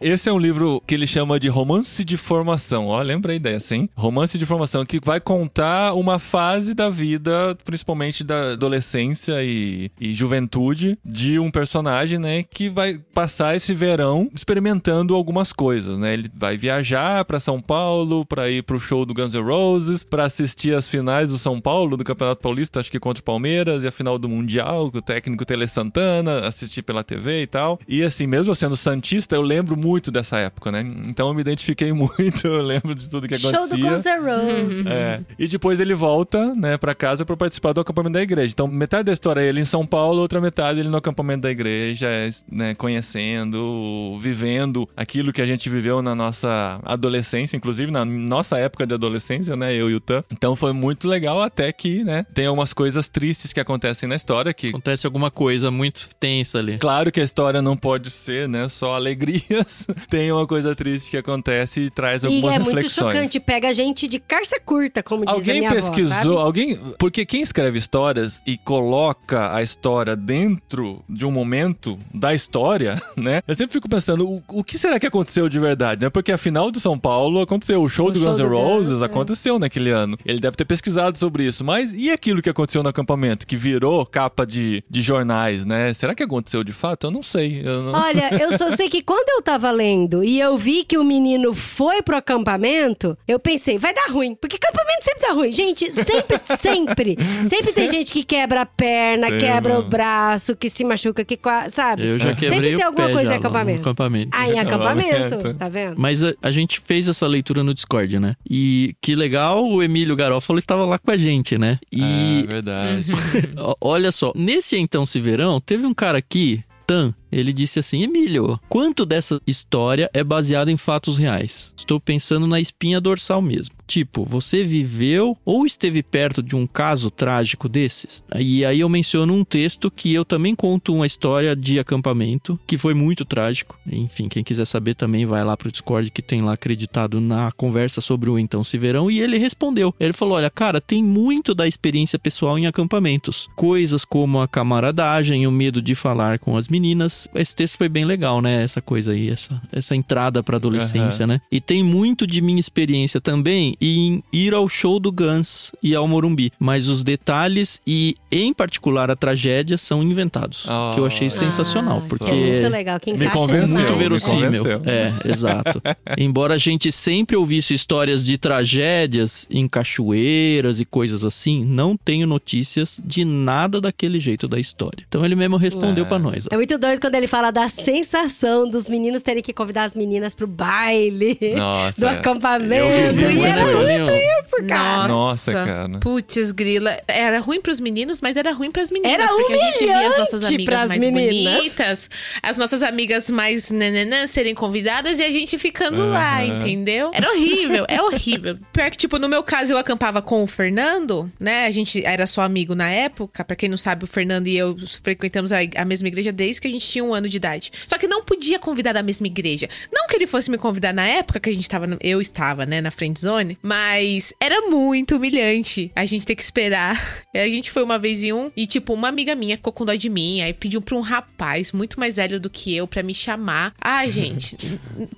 B: Esse é um livro que ele chama de romance de formação. Ó, lembra a ideia, sim? Romance de formação, que vai contar uma fase da vida, principalmente da adolescência e, e juventude, de um personagem, né? Que vai passar esse verão experimentando algumas coisas, né? Ele vai viajar pra São Paulo, pra ir pro show do Guns N' Roses, pra assistir as finais do São Paulo, do Campeonato Paulista, acho que contra o Palmeiras, e a final do Mundial, com o técnico Tele Santana, assistir pela TV e tal. E assim, mesmo sendo Santista, eu lembro muito dessa época, né? Então eu me identifiquei muito, eu lembro de tudo que
C: Show do
B: acontecia.
C: Guns N' Roses.
B: É. E depois ele volta, né, pra casa pra participar do acampamento da igreja. Então, metade da história é ele em São Paulo, outra metade ele no acampamento da igreja, né, conhecendo, vivendo aquilo que a gente viveu na nossa adolescência, inclusive na nossa época de adolescência, né, eu e o Tan. Então foi muito legal até que, né, tem algumas coisas tristes que acontecem na história que
E: Acontece alguma coisa muito tensa ali.
B: Claro que a história não pode ser, né, só alegrias. Tem uma coisa triste que acontece e traz
C: E
B: algumas
C: é muito
B: reflexões.
C: chocante, pega a gente de carça curta, como diz a
B: Alguém
C: minha
B: pesquisou,
C: avó,
B: alguém. Porque quem escreve histórias e coloca a história dentro de um momento da história, né? Eu sempre fico pensando, o, o que será que aconteceu de verdade, né? Porque a final do São Paulo aconteceu, o show
C: O
B: do
C: show
B: Guns N' Roses
C: é.
B: aconteceu naquele ano. Ele deve ter pesquisado sobre isso, mas e aquilo que aconteceu no acampamento, que virou capa de, de jornais, né? Será que aconteceu de fato? Eu não sei. Eu não...
C: Olha, eu só sei que quando eu tava lendo e eu vi que o menino foi pro acampamento, eu pensei, vai dar ruim. Porque acampamento sempre dá ruim. Gente, sempre, sempre. Sempre tem gente que quebra a perna,
B: Sei,
C: quebra
B: mano.
C: o braço, que se machuca, que sabe?
E: Eu já quebrei
C: Sempre tem
E: o
C: alguma coisa em acampamento.
E: acampamento.
C: Ah, em acampamento, tá vendo?
E: Mas a, a gente fez essa leitura no Discord, né? E que legal, o Emílio Garófalo estava lá com a gente, né?
B: Ah,
E: E
B: verdade.
E: ó, olha só, nesse Então Se Verão, teve um cara aqui, Tan, ele disse assim: Emílio, quanto dessa história é baseado em fatos reais? Estou pensando na espinha dorsal mesmo. Tipo, você viveu ou esteve perto de um caso trágico desses? E aí eu menciono um texto que eu também conto uma história de acampamento, que foi muito trágico. Enfim, quem quiser saber também vai lá pro Discord que tem lá acreditado na conversa sobre o Então Se Verão. E ele respondeu. Ele falou: Olha, cara, tem muito da experiência pessoal em acampamentos. Coisas como a camaradagem, o medo de falar com as meninas. Esse texto foi bem legal, né? Essa coisa aí, essa, essa entrada pra adolescência, né? E tem muito de minha experiência também em ir ao show do Guns e ao Morumbi. Mas os detalhes e, em particular, a tragédia são inventados.
B: Oh.
E: que eu achei sensacional,
C: Ah,
E: porque
C: que é muito legal, que
B: Me
C: encaixa
B: convenceu.
C: demais.
E: muito
B: me
E: verossímil.
B: convenceu.
E: É, exato. Embora a gente sempre ouvisse histórias de tragédias em cachoeiras e coisas assim, não tenho notícias de nada daquele jeito da história. Então ele mesmo respondeu
B: É.
E: pra nós. ó.
C: É muito doido quando ele fala da sensação dos meninos terem que convidar as meninas pro baile.
B: Nossa.
C: Do acampamento. E era
B: isso.
C: muito isso, cara.
B: Nossa, cara.
D: Putz, grila. Era ruim pros meninos, mas era ruim pras meninas.
C: Era
D: porque a gente via as nossas amigas mais
C: meninas.
D: bonitas, as nossas amigas mais nananã serem convidadas e a gente ficando lá,
B: Aham.
D: entendeu? Era horrível, é horrível. Pior que, tipo, no meu caso, eu acampava com o Fernando, né? A gente era só amigo na época. Pra quem não sabe, o Fernando e eu frequentamos a, a mesma igreja desde que a gente tinha um ano de idade. Só que não podia convidar da mesma igreja. Não que ele fosse me convidar na época que a gente tava. no- eu estava, né, na friend zone, mas era muito humilhante a gente ter que esperar. A gente foi uma vez em um e, tipo, uma amiga minha ficou com dó de mim, aí pediu pra um rapaz muito mais velho do que eu pra me chamar. Ai, gente,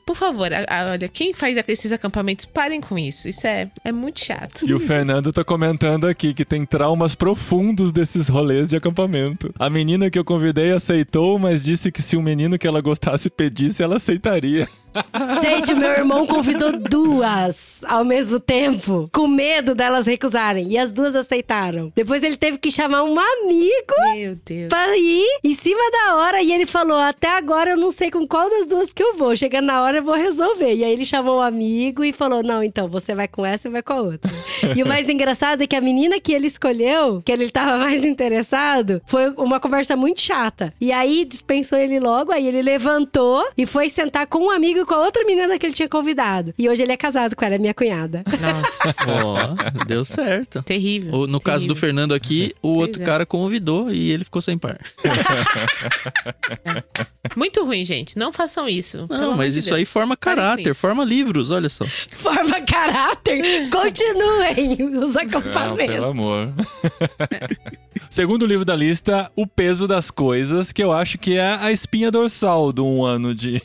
D: por favor, a- a- olha, quem faz esses acampamentos, parem com isso. Isso é, é muito chato.
B: E o Fernando tá comentando aqui que tem traumas profundos desses rolês de acampamento. A menina que eu convidei aceitou, mas disse que se o menino que ela gostasse pedisse, ela aceitaria.
C: Gente, meu irmão convidou duas ao mesmo tempo, com medo delas recusarem. E as duas aceitaram. Depois ele teve que chamar um amigo
D: Meu Deus.
C: pra ir em cima da hora. E ele falou: Até agora eu não sei com qual das duas que eu vou. Chegando na hora eu vou resolver. E aí ele chamou o amigo e falou: Não, então você vai com essa e vai com a outra. e o mais engraçado é que a menina que ele escolheu, que ele tava mais interessado, foi uma conversa muito chata. E aí dispensou ele logo. Aí ele levantou e foi sentar com um amigo e com a outra menina que ele tinha convidado. E hoje ele é casado com ela, é minha cunhada.
D: Nossa,
E: Ó, deu certo.
D: terrível.
E: O- No caso do
D: terrível.
E: Fernando aqui, o outro
D: é.
E: cara convidou e ele ficou sem par.
D: Muito ruim, gente. Não façam isso.
E: Não, mas isso
D: Deus.
E: aí forma caráter, forma livros, olha só.
C: Forma caráter. Continuem os
B: Não,
C: acampamentos.
B: pelo amor. Segundo livro da lista, O Peso das Coisas, que eu acho que é a espinha dorsal de um ano de,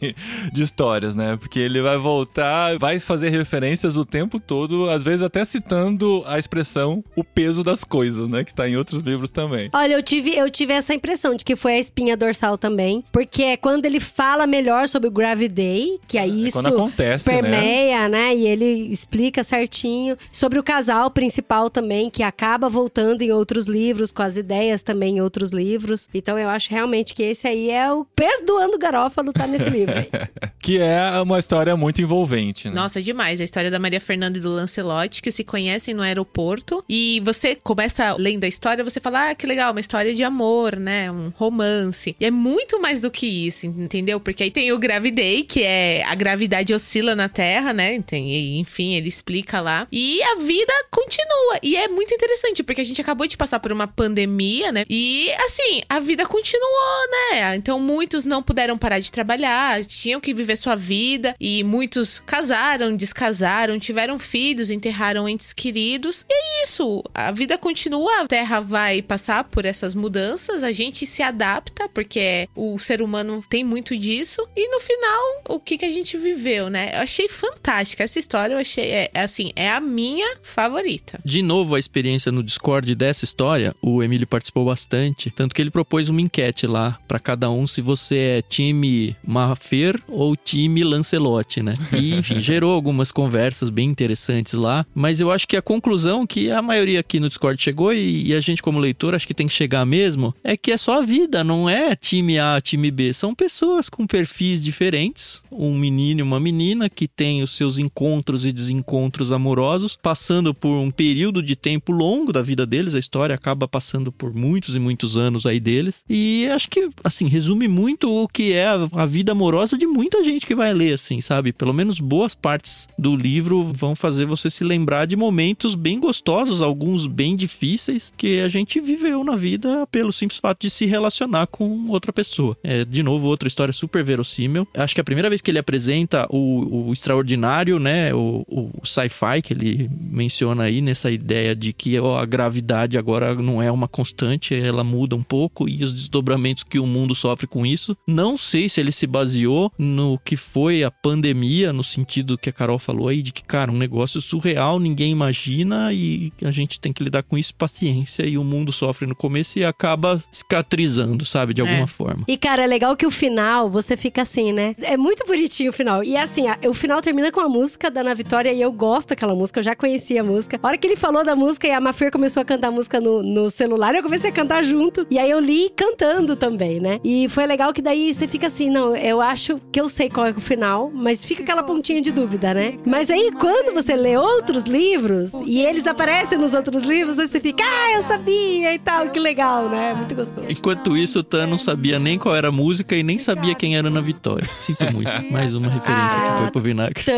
B: de histórias, né? Porque ele vai voltar, vai fazer referências o tempo todo, às vezes até citando a expressão o peso das coisas, né? Que tá em outros livros também.
C: Olha, eu tive, eu tive essa impressão de que foi a espinha dorsal também. Porque é quando ele fala melhor sobre o Gravity Day, que aí
B: É
C: isso
B: quando acontece, né?
C: permeia, né? E ele explica certinho. Sobre o casal principal também, que acaba voltando em outros livros, com as ideias também em outros livros. Então eu acho realmente que esse aí é o peso do ano Garófalo, tá nesse livro.
B: Que é uma história muito envolvente, né?
D: Nossa, demais. A história da Maria Fernanda e do Lancelotti, que se conhecem no aeroporto. E você começa lendo a história, você fala, ah, que legal, uma história de amor, né? Um romance. E é muito mais do que isso, entendeu? Porque aí tem o Gravidei, que é a gravidade oscila na Terra, né? Tem, enfim, ele explica lá. E a vida continua. E é muito interessante, porque a gente acabou de passar por uma pandemia, né? E, assim, a vida continuou, né? Então, muitos não puderam parar de trabalhar, tinham que viver sua vida. E muitos casaram, descasaram, tiveram filhos, enterraram entes queridos. E é isso. A vida continua, a Terra vai passar por essas mudanças, a gente se adapta, porque o ser humano tem muito disso. E no final, o que, que a gente viveu, né? Eu achei fantástica essa história, eu achei, é, é assim, é a minha favorita.
E: De novo, a experiência no Discord dessa história, o Emílio participou bastante, tanto que ele propôs uma enquete lá para cada um se você é time Mafer ou time Lancelotti, né? E, enfim, gerou algumas conversas bem interessantes lá, mas eu acho que a conclusão que a maioria aqui no Discord chegou e, e a gente como leitor acho que tem que chegar mesmo, é que é só a vida, não é time A, time B, são pessoas com perfis diferentes, um menino e uma menina que tem os seus encontros e desencontros amorosos, passando por um período de tempo longo da vida deles, a história acaba passando por muitos e muitos anos aí deles. E acho que, assim, resume muito o que é a, a vida amorosa de muita gente que vai ler, assim, sabe? Pelo menos boas partes do livro vão fazer você se lembrar de momentos bem gostosos, alguns bem difíceis, que a gente viveu na vida pelo simples fato de se relacionar com outra pessoa. É, de novo, outra história super verossímil. Acho que a primeira vez que ele apresenta o, o extraordinário, né? O, o sci-fi que ele menciona aí nessa ideia de que ó, a gravidade agora não é uma constante, ela muda um pouco e os desdobramentos que o mundo sofre com isso. Não sei se ele se baseou no que foi a pandemia, no sentido que a Carol falou aí, de que, cara, um negócio surreal, ninguém imagina e a gente tem que lidar com isso, paciência, e o mundo sofre no começo e acaba cicatrizando, sabe, de alguma
D: É.
E: forma.
C: E, cara, é legal que o final, você fica assim, né? É muito bonitinho o final. E assim, a- o final termina com a música da Ana Vitória e eu gosto daquela música, eu já conhecia a música. A hora que ele falou da música e a Mafir começou a cantar a música no, no celular, eu comecei a cantar junto. E aí eu li cantando também, né? E foi legal que daí você fica assim, não, eu acho que eu sei qual é o final, mas fica aquela pontinha de dúvida, né? Mas aí quando você lê outros livros e eles aparecem nos outros livros, você fica, ah, eu sabia e tal, que legal, né? Muito gostoso.
E: Enquanto isso, o Tan não sabia nem qual era a música e nem sabia quem era Ana Vitória. Sinto muito. Mais uma referência que foi pro vinagre.
C: Tã.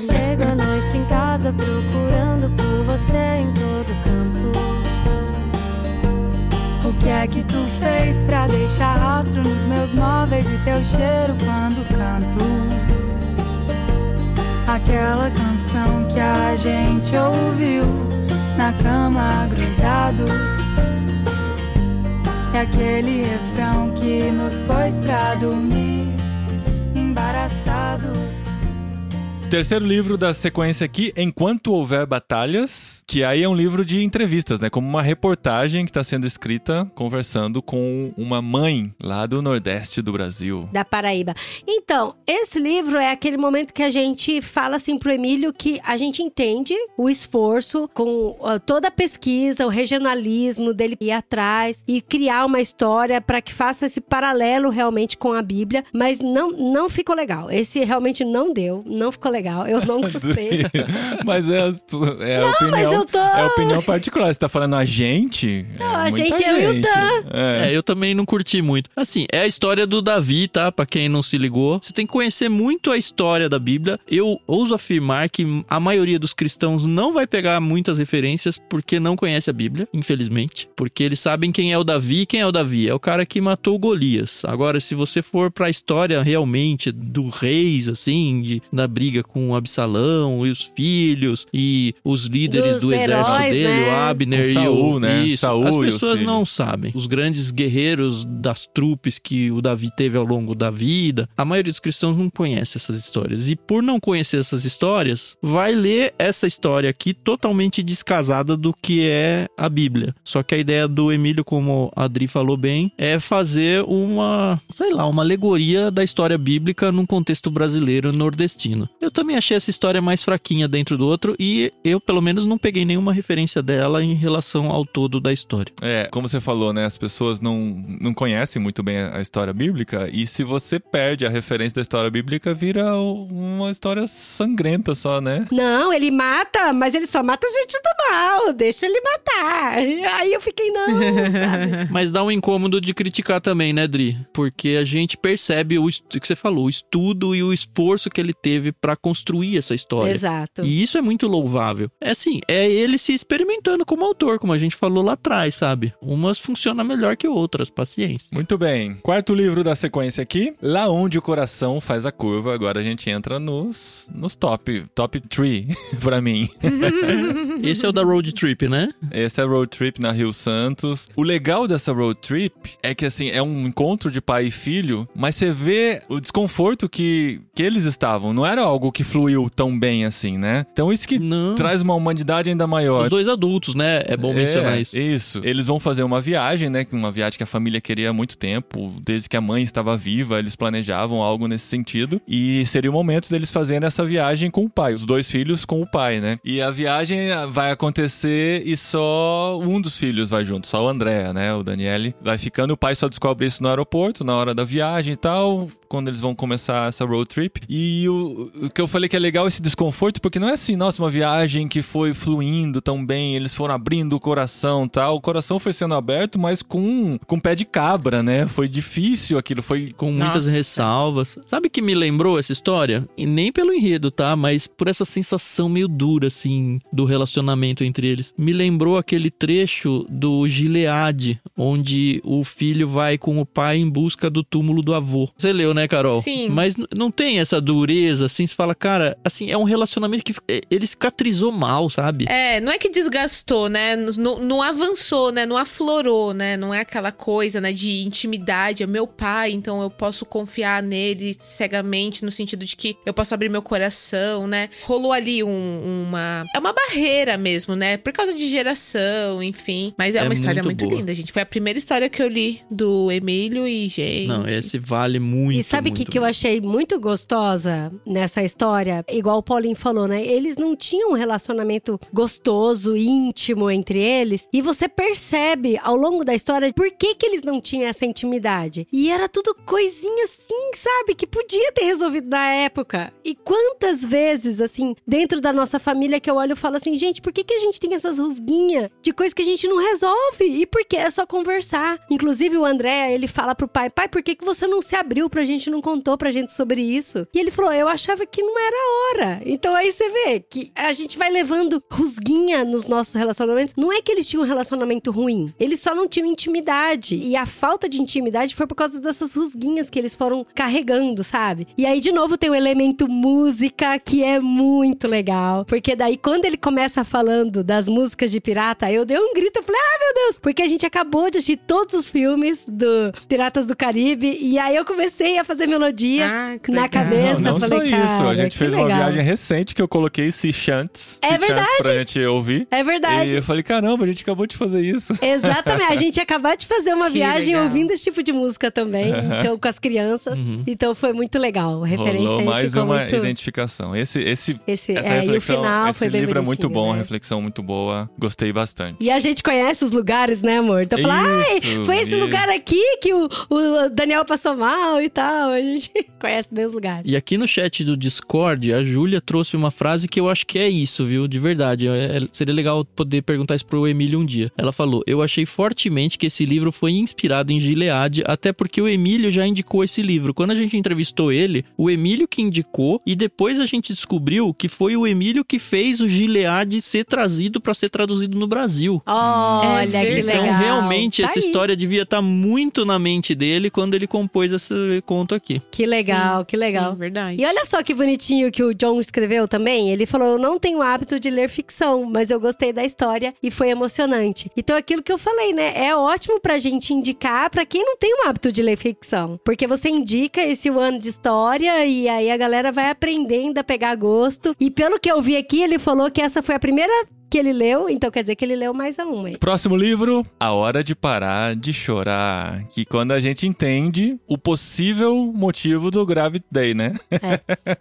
F: Chego à noite em casa procurando que é que tu fez pra deixar rastro nos meus móveis e teu cheiro quando canto? Aquela canção que a gente ouviu na cama grudados. É aquele refrão que nos pôs pra dormir embaraçados.
B: Terceiro livro da sequência aqui, Enquanto Houver Batalhas, que aí é um livro de entrevistas, né? Como uma reportagem que está sendo escrita conversando com uma mãe lá do Nordeste do Brasil.
C: da Paraíba. Então, esse livro é aquele momento que a gente fala assim pro Emílio que a gente entende o esforço com toda a pesquisa, o regionalismo dele ir atrás e criar uma história para que faça esse paralelo realmente com a Bíblia, mas não não ficou legal. Esse realmente não deu, não ficou legal. Eu não gostei.
B: mas é, é a opinião.
C: mas eu tô-
B: É opinião particular. Você tá falando a gente?
C: Não,
B: É
C: a
B: muita
C: gente, eu e o
B: gente.
C: Dan.
B: É.
E: É, eu também não curti muito. Assim, é a história do Davi, tá? Pra quem não se ligou. Você tem que conhecer muito a história da Bíblia. Eu ouso afirmar que a maioria dos cristãos não vai pegar muitas referências porque não conhece a Bíblia, infelizmente. Porque eles sabem quem é o Davi. Quem é o Davi? É o cara que matou Golias. Agora, se você for pra história realmente do reis, assim, de, da briga com Absalão e os filhos e os líderes
C: Dos
E: do exército
C: heróis,
E: dele,
C: né?
E: o Abner e
B: Saul,
E: o...
B: né?
E: Isso.
B: Saul
E: As
B: e os
E: pessoas não sabem. Os grandes guerreiros das trupes que o Davi teve ao longo da vida, a maioria dos cristãos não conhece essas histórias. E por não conhecer essas histórias, vai ler essa história aqui totalmente descasada do que é a Bíblia. Só que a ideia do Emílio, como a Adri falou bem, é fazer uma, sei lá, uma alegoria da história bíblica num contexto brasileiro nordestino. Eu também achei essa história mais fraquinha dentro do outro e eu, pelo menos, não peguei nenhuma referência dela em relação ao todo da história.
B: É, como você falou, né? As pessoas não, não conhecem muito bem a história bíblica. E se você perde a referência da história bíblica, vira uma história sangrenta só, né?
C: Não, ele mata, mas ele só mata gente do mal. Deixa ele matar. Aí eu fiquei, não, sabe?
E: Mas dá um incômodo de criticar também, né, Dri? Porque a gente percebe o estu- que você falou, o estudo e o esforço que ele teve pra construir essa história.
C: Exato.
E: E isso é muito louvável. É assim, é ele se experimentando como autor, como a gente falou lá atrás, sabe? Umas funcionam melhor que outras, paciência.
B: Muito bem. Quarto livro da sequência aqui, Lá Onde o Coração Faz a Curva. Agora a gente entra nos, nos top, top 3 pra mim.
E: Esse é o da Road Trip, né?
B: Esse é Road Trip na Rio Santos. O legal dessa Road Trip é que, assim, é um encontro de pai e filho, mas você vê o desconforto que, que eles estavam. Não era algo que fluiu tão bem assim, né? Então isso que
E: Não.
B: traz uma humanidade ainda maior.
E: Os dois adultos, né? É bom mencionar
B: É,
E: isso.
B: Isso. Eles vão fazer uma viagem, né? Uma viagem que a família queria há muito tempo. Desde que a mãe estava viva, eles planejavam algo nesse sentido. E seria o momento deles fazerem essa viagem com o pai. Os dois filhos com o pai, né? E a viagem vai acontecer e só um dos filhos vai junto. Só o André, né? O Daniele. Vai ficando. O pai só descobre isso no aeroporto, na hora da viagem e tal. Quando eles vão começar essa road trip. E o, o que eu falei que é legal esse desconforto, porque não é assim, nossa, uma viagem que foi fluindo tão bem, eles foram abrindo o coração tal. O coração foi sendo aberto, mas com, com pé de cabra, né? Foi difícil aquilo, foi.
E: Com muitas
D: Nossa.
E: ressalvas. Sabe que me lembrou essa história? E nem pelo enredo, tá? Mas por essa sensação meio dura, assim, do relacionamento entre eles. Me lembrou aquele trecho do Gilead, onde o filho vai com o pai em busca do túmulo do avô. Você leu, né, Carol?
D: Sim.
E: Mas não tem essa dureza, assim, você fala, cara, assim, é um relacionamento que ele cicatrizou mal, sabe?
D: É, não é que desgastou, né? Não, não avançou, né? Não aflorou, né? Não é aquela coisa, né, de intimidade. É meu pai, então eu posso confiar nele cegamente, no sentido de que eu posso abrir meu coração, né? Rolou ali um- uma. É uma barreira mesmo, né? Por causa de geração, enfim. Mas é,
E: É
D: uma história
E: muito
D: muito, linda, gente. Foi a primeira história que eu li do Emílio e, gente.
E: Não, esse vale muito.
C: E sabe o que, que eu achei muito gostosa nessa história? Igual o Paulinho falou, né? Eles não tinham um relacionamento gostoso, íntimo entre eles. E você percebe ao longo da história por que, que eles não tinham essa intimidade. E era tudo coisinha assim, sabe? Que podia ter resolvido na época. E quantas vezes, assim, dentro da nossa família que eu olho e falo assim, gente, por que, que a gente tem essas rusguinhas de coisa que a gente não resolve? E por que é só conversar? Inclusive, o André, ele fala pro pai, pai, por que, que você não se abriu pra gente, não contou pra gente sobre isso? E ele falou, eu achava que não era hora. Então aí você vê que a gente vai levando rusguinha nos nossos relacionamentos. Não é que eles tinham um relacionamento ruim, eles só não tinham intimidade. E a falta de intimidade foi por causa dessas rusguinhas que eles foram carregando, sabe? E aí, de novo, tem o elemento música, que é muito legal. Porque daí, quando ele começa falando das músicas de pirata, eu dei um grito, eu falei, ah, meu Deus! Porque a gente acabou de assistir todos os filmes do Piratas do Caribe, e aí eu comecei a fazer melodia
D: Ah,
C: na
D: legal.
C: cabeça.
B: Não, não
C: falei,
B: só isso.
C: "Cara,
B: A gente
C: que
B: fez uma
C: legal."
B: viagem recente que eu coloquei Sea Chants.
C: É verdade.
B: Pra gente ouvir.
C: É verdade.
B: E eu falei, caramba, a gente acabou de fazer isso.
C: Exatamente. A gente ia acabar de fazer uma
D: Que
C: viagem
D: legal.
C: ouvindo esse tipo de música também, então com as crianças. Então foi muito legal. A referência
B: Rolou mais uma
C: muito...
B: identificação. Esse, esse,
C: Esse,
B: essa
C: é, e o
B: reflexão,
C: final
B: esse
C: foi bem
B: livro é muito bom, a
C: né?
B: reflexão muito boa. Gostei bastante.
C: E a gente conhece os lugares, né, amor? Então fala, ai, foi esse
B: e-
C: lugar aqui que o, o Daniel passou mal e tal. A gente conhece bem os lugares.
E: E aqui no chat do Discord, a Júlia trouxe uma frase que eu acho que é isso, viu? De verdade. É- é- seria legal poder perguntar isso pro Emílio um dia. Ela falou: Eu achei fortemente que esse livro foi inspirado em Gilead, até porque o Emílio já indicou esse livro. Quando a gente entrevistou ele, o Emílio que indicou, e depois a gente descobriu que foi o Emílio que fez o Gilead ser trazido para ser traduzido no Brasil.
C: Olha, que
D: verdade.
C: legal.
E: Então, realmente,
C: Tá
E: essa
C: aí.
E: história devia estar muito na mente dele quando ele compôs esse conto aqui.
C: Que legal,
D: Sim,
C: que legal.
D: sim, verdade.
C: E olha só que bonitinho que o John escreveu também. Ele falou: Eu não tenho hábito de ler ficção, mas eu gostei da história e foi emocionante. Então, aquilo que eu falei, né? É ótimo pra gente indicar pra quem não tem o hábito de ler ficção. Porque você indica esse ano de história e aí a galera vai aprendendo a pegar gosto. E pelo que eu vi aqui, ele falou que essa foi a primeira que ele leu, então quer dizer que ele leu mais a uma. aí.
B: Próximo livro, A Hora de Parar de Chorar. Que quando a gente entende o possível motivo do Gravity Day, né?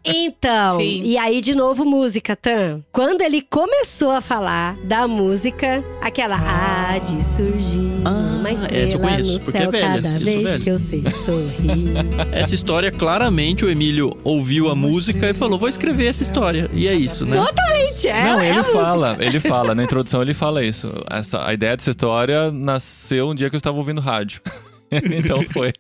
C: Então,
D: Sim.
C: e aí de novo música, Tan. Quando ele começou a falar da música, aquela há de surgir
E: Ah,
C: uma
E: essa eu conheço,
C: no
E: porque
C: céu
E: é velha,
C: cada
E: assisto
C: vez
E: velho.
C: que eu sei sorrir.
E: Essa história, claramente, o Emílio ouviu a música e falou: vou escrever essa história. E é isso, né?
C: Gente, é,
B: Não,
C: é
B: ele
C: música.
B: fala, ele fala, na introdução ele fala isso. Essa, a ideia dessa história nasceu um dia que eu estava ouvindo rádio. então foi.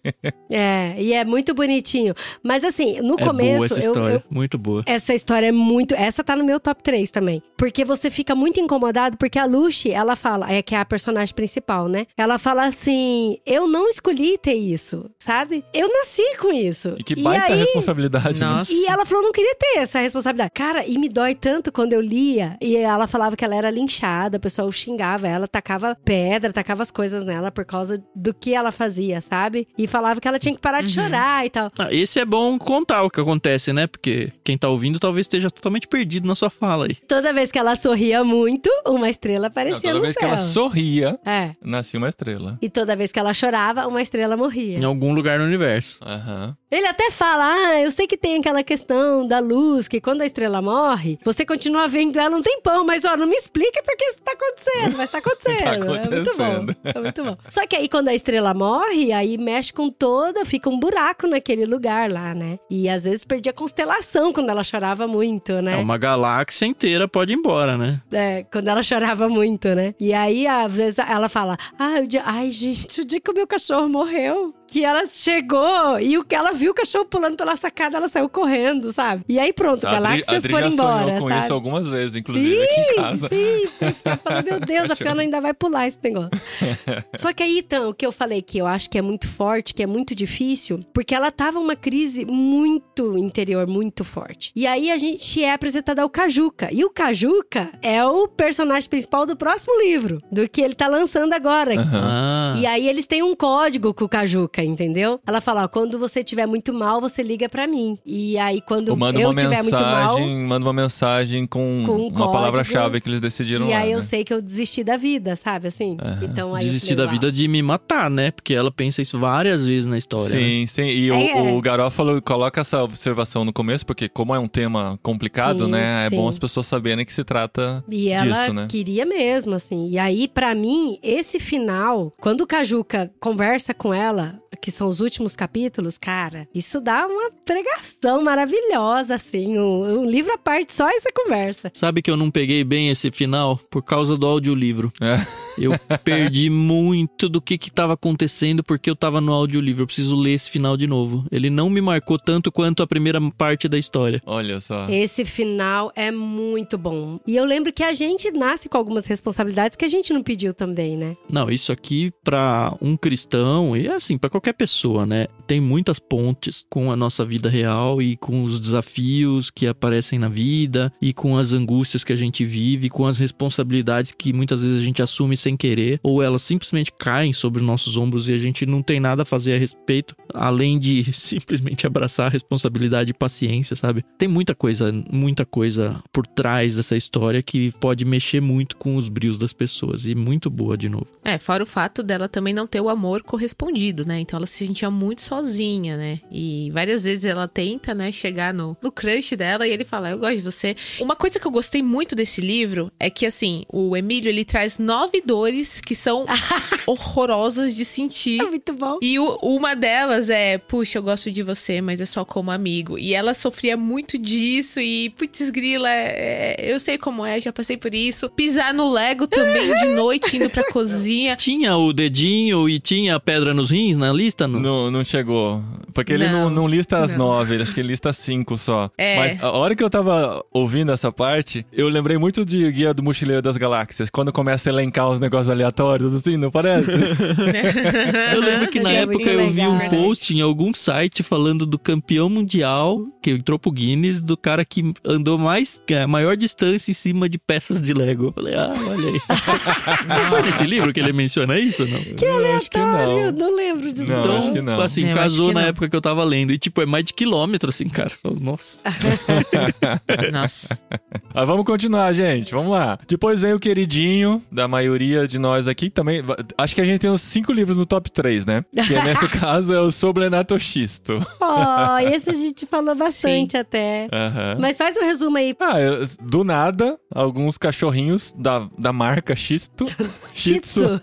C: É, e é muito bonitinho. Mas assim, no
E: É
C: começo,
E: boa essa
C: eu-
E: história,
C: eu,
E: muito boa.
C: Essa história é muito. Essa tá no meu top 3 também. Porque você fica muito incomodado, porque a Lucy, ela fala, é que é a personagem principal, né? Ela fala assim: eu não escolhi ter isso, sabe? Eu nasci com isso.
B: E que baita
C: aí,
B: responsabilidade, né?
D: Nossa.
C: E ela falou, não queria ter essa responsabilidade. Cara, e me dói tanto quando eu lia. E ela falava que ela era linchada, o pessoal xingava ela, tacava pedra, tacava as coisas nela por causa do que ela fazia. Fazia, sabe? E falava que ela tinha que parar de chorar e tal.
E: Ah, esse é bom contar o que acontece, né? Porque quem tá ouvindo talvez esteja totalmente perdido na sua fala aí.
C: Toda vez que ela sorria muito, uma estrela
B: Não,
C: aparecia
B: toda
C: no
B: vez
C: céu.
B: que ela sorria,
C: É.
B: nascia uma estrela.
C: E toda vez que ela chorava, uma estrela morria.
E: Em algum lugar no universo.
B: Aham.
C: Ele até fala: Ah, eu sei que tem aquela questão da luz, que quando a estrela morre, você continua vendo ela um tempão, mas ó, não me explica porque isso tá acontecendo, mas tá acontecendo.
B: Tá
C: É muito bom.
B: acontecendo.
C: É muito bom. Só que aí quando a estrela morre, aí mexe com toda, fica um buraco naquele lugar lá, né? E às vezes perdia constelação quando ela chorava muito,
E: É.
C: né?
E: uma galáxia inteira pode ir embora, né?
C: É, quando ela chorava muito, né? E aí, às vezes, ela fala: Ai, o dia... Ai gente, o dia que o meu cachorro morreu. Que ela chegou e o que ela viu o cachorro pulando pela sacada, ela saiu correndo, sabe? E aí pronto,
B: A
C: galáxias foram embora,
B: sonhou com
C: sabe?
B: isso algumas vezes, inclusive aqui em casa.
C: Sim, sim. Eu falo, meu Deus, a Fiona ainda vai pular esse negócio. Só que aí, então, o que eu falei que eu acho que é muito forte, que é muito difícil, porque ela tava uma crise muito interior, muito forte. E aí a gente é apresentada ao Kajuka. E o Kajuka é o personagem principal do próximo livro, do que ele tá lançando agora.
E: Ah.
C: E aí eles têm um código com o Entendeu? Ela fala, ó, quando você tiver muito mal, você liga pra mim. E aí quando eu
B: uma
C: tiver muito mal,
B: mensagem, manda uma mensagem com,
C: Com um
B: uma palavra-chave que eles decidiram
C: e
B: lá,
C: aí eu
B: né?
C: sei que eu desisti da vida, sabe assim?
B: Aham.
C: Então aí eu
E: Desistir
C: falei,
E: da vida de me matar, né? Porque ela pensa isso várias vezes na história. né?
B: Sim, sim. E o,
C: É.
B: o Garófalo coloca essa observação no começo, porque como é um tema complicado,
C: Sim,
B: né? É
C: sim.
B: bom as pessoas saberem que se trata
C: E ela
B: disso, né?
C: queria mesmo, assim. E aí, pra mim, esse final, quando o Kajuka conversa com ela, que são os últimos capítulos, cara, isso dá uma pregação maravilhosa, assim. Um, um livro à parte, só essa conversa.
E: Sabe que eu não peguei bem esse final por causa do audiolivro.
B: É.
E: Eu perdi muito do que que tava acontecendo porque eu tava no audiolivro. Eu preciso ler esse final de novo. Ele não me marcou tanto quanto a primeira parte da história.
B: Olha só.
C: Esse final é muito bom. E eu lembro que a gente nasce com algumas responsabilidades que a gente não pediu também, né?
E: Não, isso aqui pra um cristão e assim, pra qualquer pessoa, né? Tem muitas pontes com a nossa vida real e com os desafios que aparecem na vida e com as angústias que a gente vive, com as responsabilidades que muitas vezes a gente assume sem querer ou elas simplesmente caem sobre os nossos ombros e a gente não tem nada a fazer a respeito, além de simplesmente abraçar a responsabilidade e paciência, sabe? Tem muita coisa, muita coisa por trás dessa história que pode mexer muito com os brios das pessoas e muito boa de novo.
D: É, fora o fato dela também não ter o amor correspondido, né? Então ela se sentia muito sozinha, né? E várias vezes ela tenta, né, chegar no, no crush dela e ele fala, eu gosto de você. Uma coisa que eu gostei muito desse livro é que, assim, o Emílio, ele traz nove dores que são horrorosas de sentir.
C: É muito bom.
D: E o- uma delas é, puxa, eu gosto de você, mas é só como amigo. E ela sofria muito disso e, putz, grila, é- eu sei como é, já passei por isso. Pisar no Lego também de noite, indo pra cozinha.
E: Tinha o dedinho e tinha a pedra nos rins na lista? Não.
B: Não, não chegou. Porque ele não,
D: Não,
B: não lista as
D: não.
B: nove, ele acho que ele lista cinco só.
D: É.
B: Mas a hora que eu tava ouvindo essa parte, eu lembrei muito de Guia do Mochileiro das Galáxias. Quando começa a elencar os negócios aleatórios, assim, não parece?
E: Eu lembro que na
C: é
E: época eu vi
C: legal.
E: um post em algum site falando do campeão mundial que entrou pro Guinness, do cara que andou mais, que é a maior distância em cima de peças de Lego. Eu falei, ah, olha aí. não foi nesse livro que ele menciona isso, não?
C: Que
B: Eu acho que
C: aleatório,
B: não.
C: não lembro disso.
B: Não,
E: então,
B: acho que não.
E: assim,
D: Eu
E: casou na
D: não.
E: época que eu tava lendo. E, tipo, é mais de quilômetro, assim, cara. Eu, Nossa.
D: Nossa.
B: Mas vamos continuar, gente. Vamos lá. Depois vem o queridinho da maioria de nós aqui também. Acho que a gente tem uns cinco livros no top 3, né? Que nesse caso é o Sobrenato Xisto.
C: Ó, esse a gente falou bastante até.
B: Aham.
C: Mas faz um resumo aí.
B: Ah, eu- do nada, alguns cachorrinhos da, da marca Xisto, Tzu.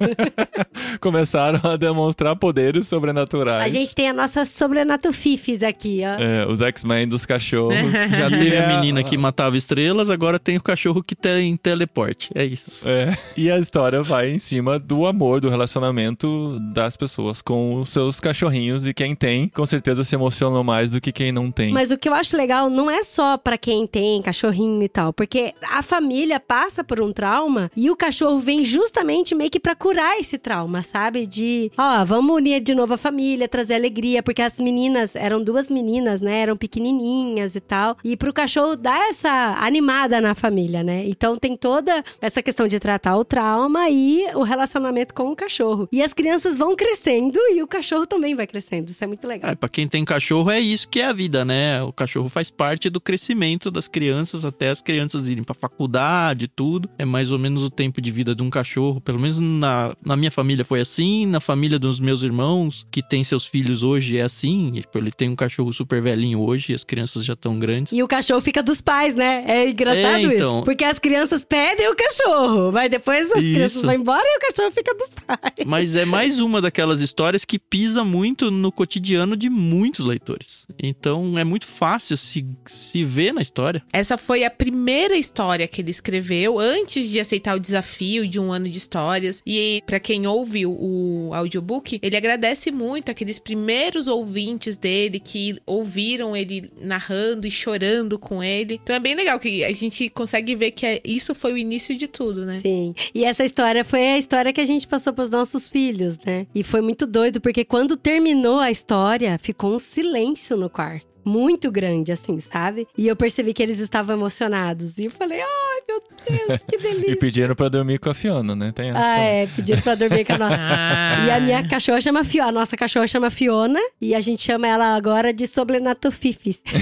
B: começaram a demonstrar poderes sobrenaturais.
C: A gente tem a nossa sobrenato Fifis aqui, ó.
B: É, os X-Men dos cachorros.
E: Já teve a
B: a-
E: menina que matava estrelas, agora tem o cachorro que tem teleporte. É isso.
B: É, e a história vai em cima do amor, do relacionamento das pessoas com os seus cachorrinhos. E quem tem, com certeza se emociona mais do que quem não tem.
C: Mas o que eu acho legal não é só pra quem tem cachorrinho e tal, porque a família passa por um trauma e o cachorro vem justamente meio que pra curar esse trauma, sabe? De, ó, vamos unir de novo a família, trazer alegria, porque as meninas eram duas meninas, né? Eram pequenininhas e tal. E pro cachorro dar essa animada na família, né? Então tem toda essa questão de tratar o trauma e o relacionamento com o cachorro. E as crianças vão crescendo e o cachorro também vai crescendo. Isso é muito legal.
E: É, pra quem tem cachorro, é isso que é a vida, né? O cachorro faz parte do crescimento das crianças até as crianças irem pra faculdade, tudo. É mais ou menos o tempo de vida de um cachorro. Pelo menos na, na minha família foi assim, na família dos meus irmãos, que tem seus filhos hoje, é assim. Tipo, ele tem um cachorro super velhinho hoje e as crianças já estão grandes.
C: E o cachorro fica dos pais, né? É engraçado
E: É, então.
C: isso. Porque as crianças pedem o cachorro, mas depois as
E: Isso.
C: crianças vão embora e o cachorro fica dos pais.
E: Mas é mais uma daquelas histórias que pisa muito no cotidiano de muitos leitores. Então é muito fácil se, se ver na história.
D: Essa foi a primeira história que ele escreveu antes de aceitar o desafio de um ano de histórias. E pra quem ouve o audiobook, ele agradece muito aqueles primeiros ouvintes dele que ouviram ele narrando e chorando com ele. Então é bem legal que a gente consegue ver que é- isso foi o início de tudo, né?
C: Sim. E essa história foi a história que a gente passou pros nossos filhos, né? E foi muito doido, porque quando terminou a história, ficou um silêncio no quarto. Muito grande, assim, sabe? E eu percebi que eles estavam emocionados. E eu falei, ai, meu Deus, que
B: E
C: delícia.
B: pediram pra dormir com a Fiona, né? Tem essa
C: Ah,
B: também.
C: é, pediram pra dormir com a nossa. E a minha cachorra chama Fiona. A nossa cachorra chama Fiona. E a gente chama ela agora de Sobrenatofifis.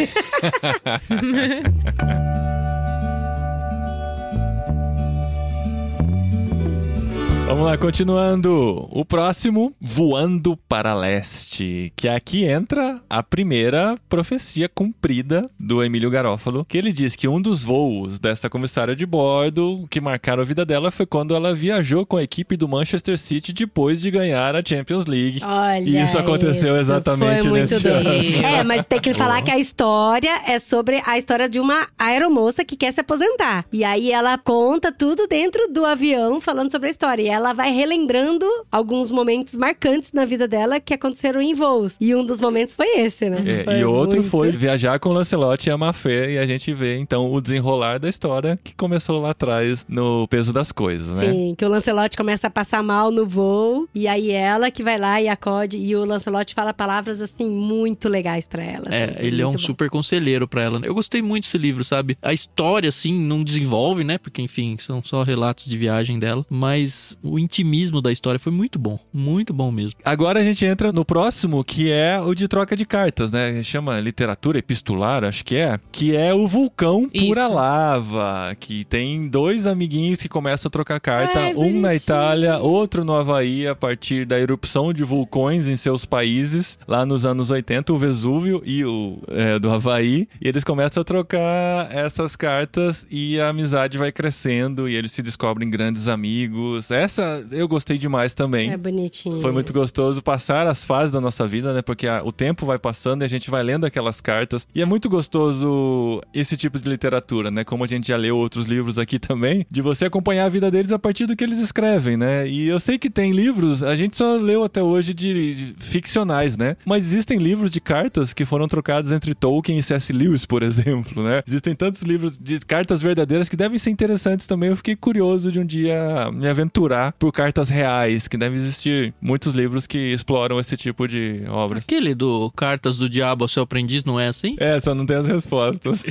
B: Vamos lá, continuando. O próximo, Voando para Leste. Que aqui entra a primeira profecia cumprida do Emílio Garófalo, que ele diz que um dos voos dessa comissária de bordo que marcaram a vida dela foi quando ela viajou com a equipe do Manchester City depois de ganhar a Champions League.
C: Olha.
B: E isso aconteceu
C: isso,
B: exatamente
C: foi
B: nesse
D: ano.
C: É, mas tem que falar que a história é sobre a história de uma aeromoça que quer se aposentar. E aí ela conta tudo dentro do avião, falando sobre a história. E ela vai relembrando alguns momentos marcantes na vida dela que aconteceram em voos. E um dos momentos foi esse, né?
B: É,
C: Foi
B: e outro
C: muito-
B: foi viajar com Lancelot e a Mafê, e a gente vê então o desenrolar da história que começou lá atrás no peso das coisas, né?
C: Sim, que o Lancelot começa a passar mal no voo, e aí ela que vai lá e acode, e o Lancelot fala palavras assim muito legais pra ela.
E: É,
C: assim,
E: ele é um
C: bom.
E: super conselheiro pra ela. Eu gostei muito desse livro, sabe? A história, assim, não desenvolve, né? Porque, enfim, são só relatos de viagem dela. Mas o intimismo da história foi muito bom. Muito bom mesmo.
B: Agora a gente entra no próximo, que é o de troca de cartas, né? Chama literatura epistolar, acho que é. Que é o vulcão pura
D: Isso.
B: lava. Que tem dois amiguinhos que começam a trocar carta.
C: Ai,
B: um na. Itália, outro no Havaí, a partir da erupção de vulcões em seus países. Lá nos anos 80, o Vesúvio e o é, do Havaí. E eles começam a trocar essas cartas e a amizade vai crescendo. E eles se descobrem grandes amigos. Essa eu gostei demais também.
C: É bonitinho.
B: Foi muito gostoso passar as fases da nossa vida, né? Porque a- o tempo vai passando e a gente vai lendo aquelas cartas. E é muito gostoso esse tipo de literatura, né? Como a gente já leu outros livros aqui também, de você acompanhar a vida deles a partir do que eles escrevem, né? E eu sei que tem livros, a gente só leu até hoje de, de ficcionais, né? Mas existem livros de cartas que foram trocados entre Tolkien e C.S. Lewis, por exemplo, né? Existem tantos livros de cartas verdadeiras que devem ser interessantes também. Eu fiquei curioso de um dia me aventurar por cartas reais, que deve existir muitos livros que exploram esse tipo de obras.
E: Aquele do Cartas do Diabo ao Seu Aprendiz não é assim?
B: É, só não tem as respostas.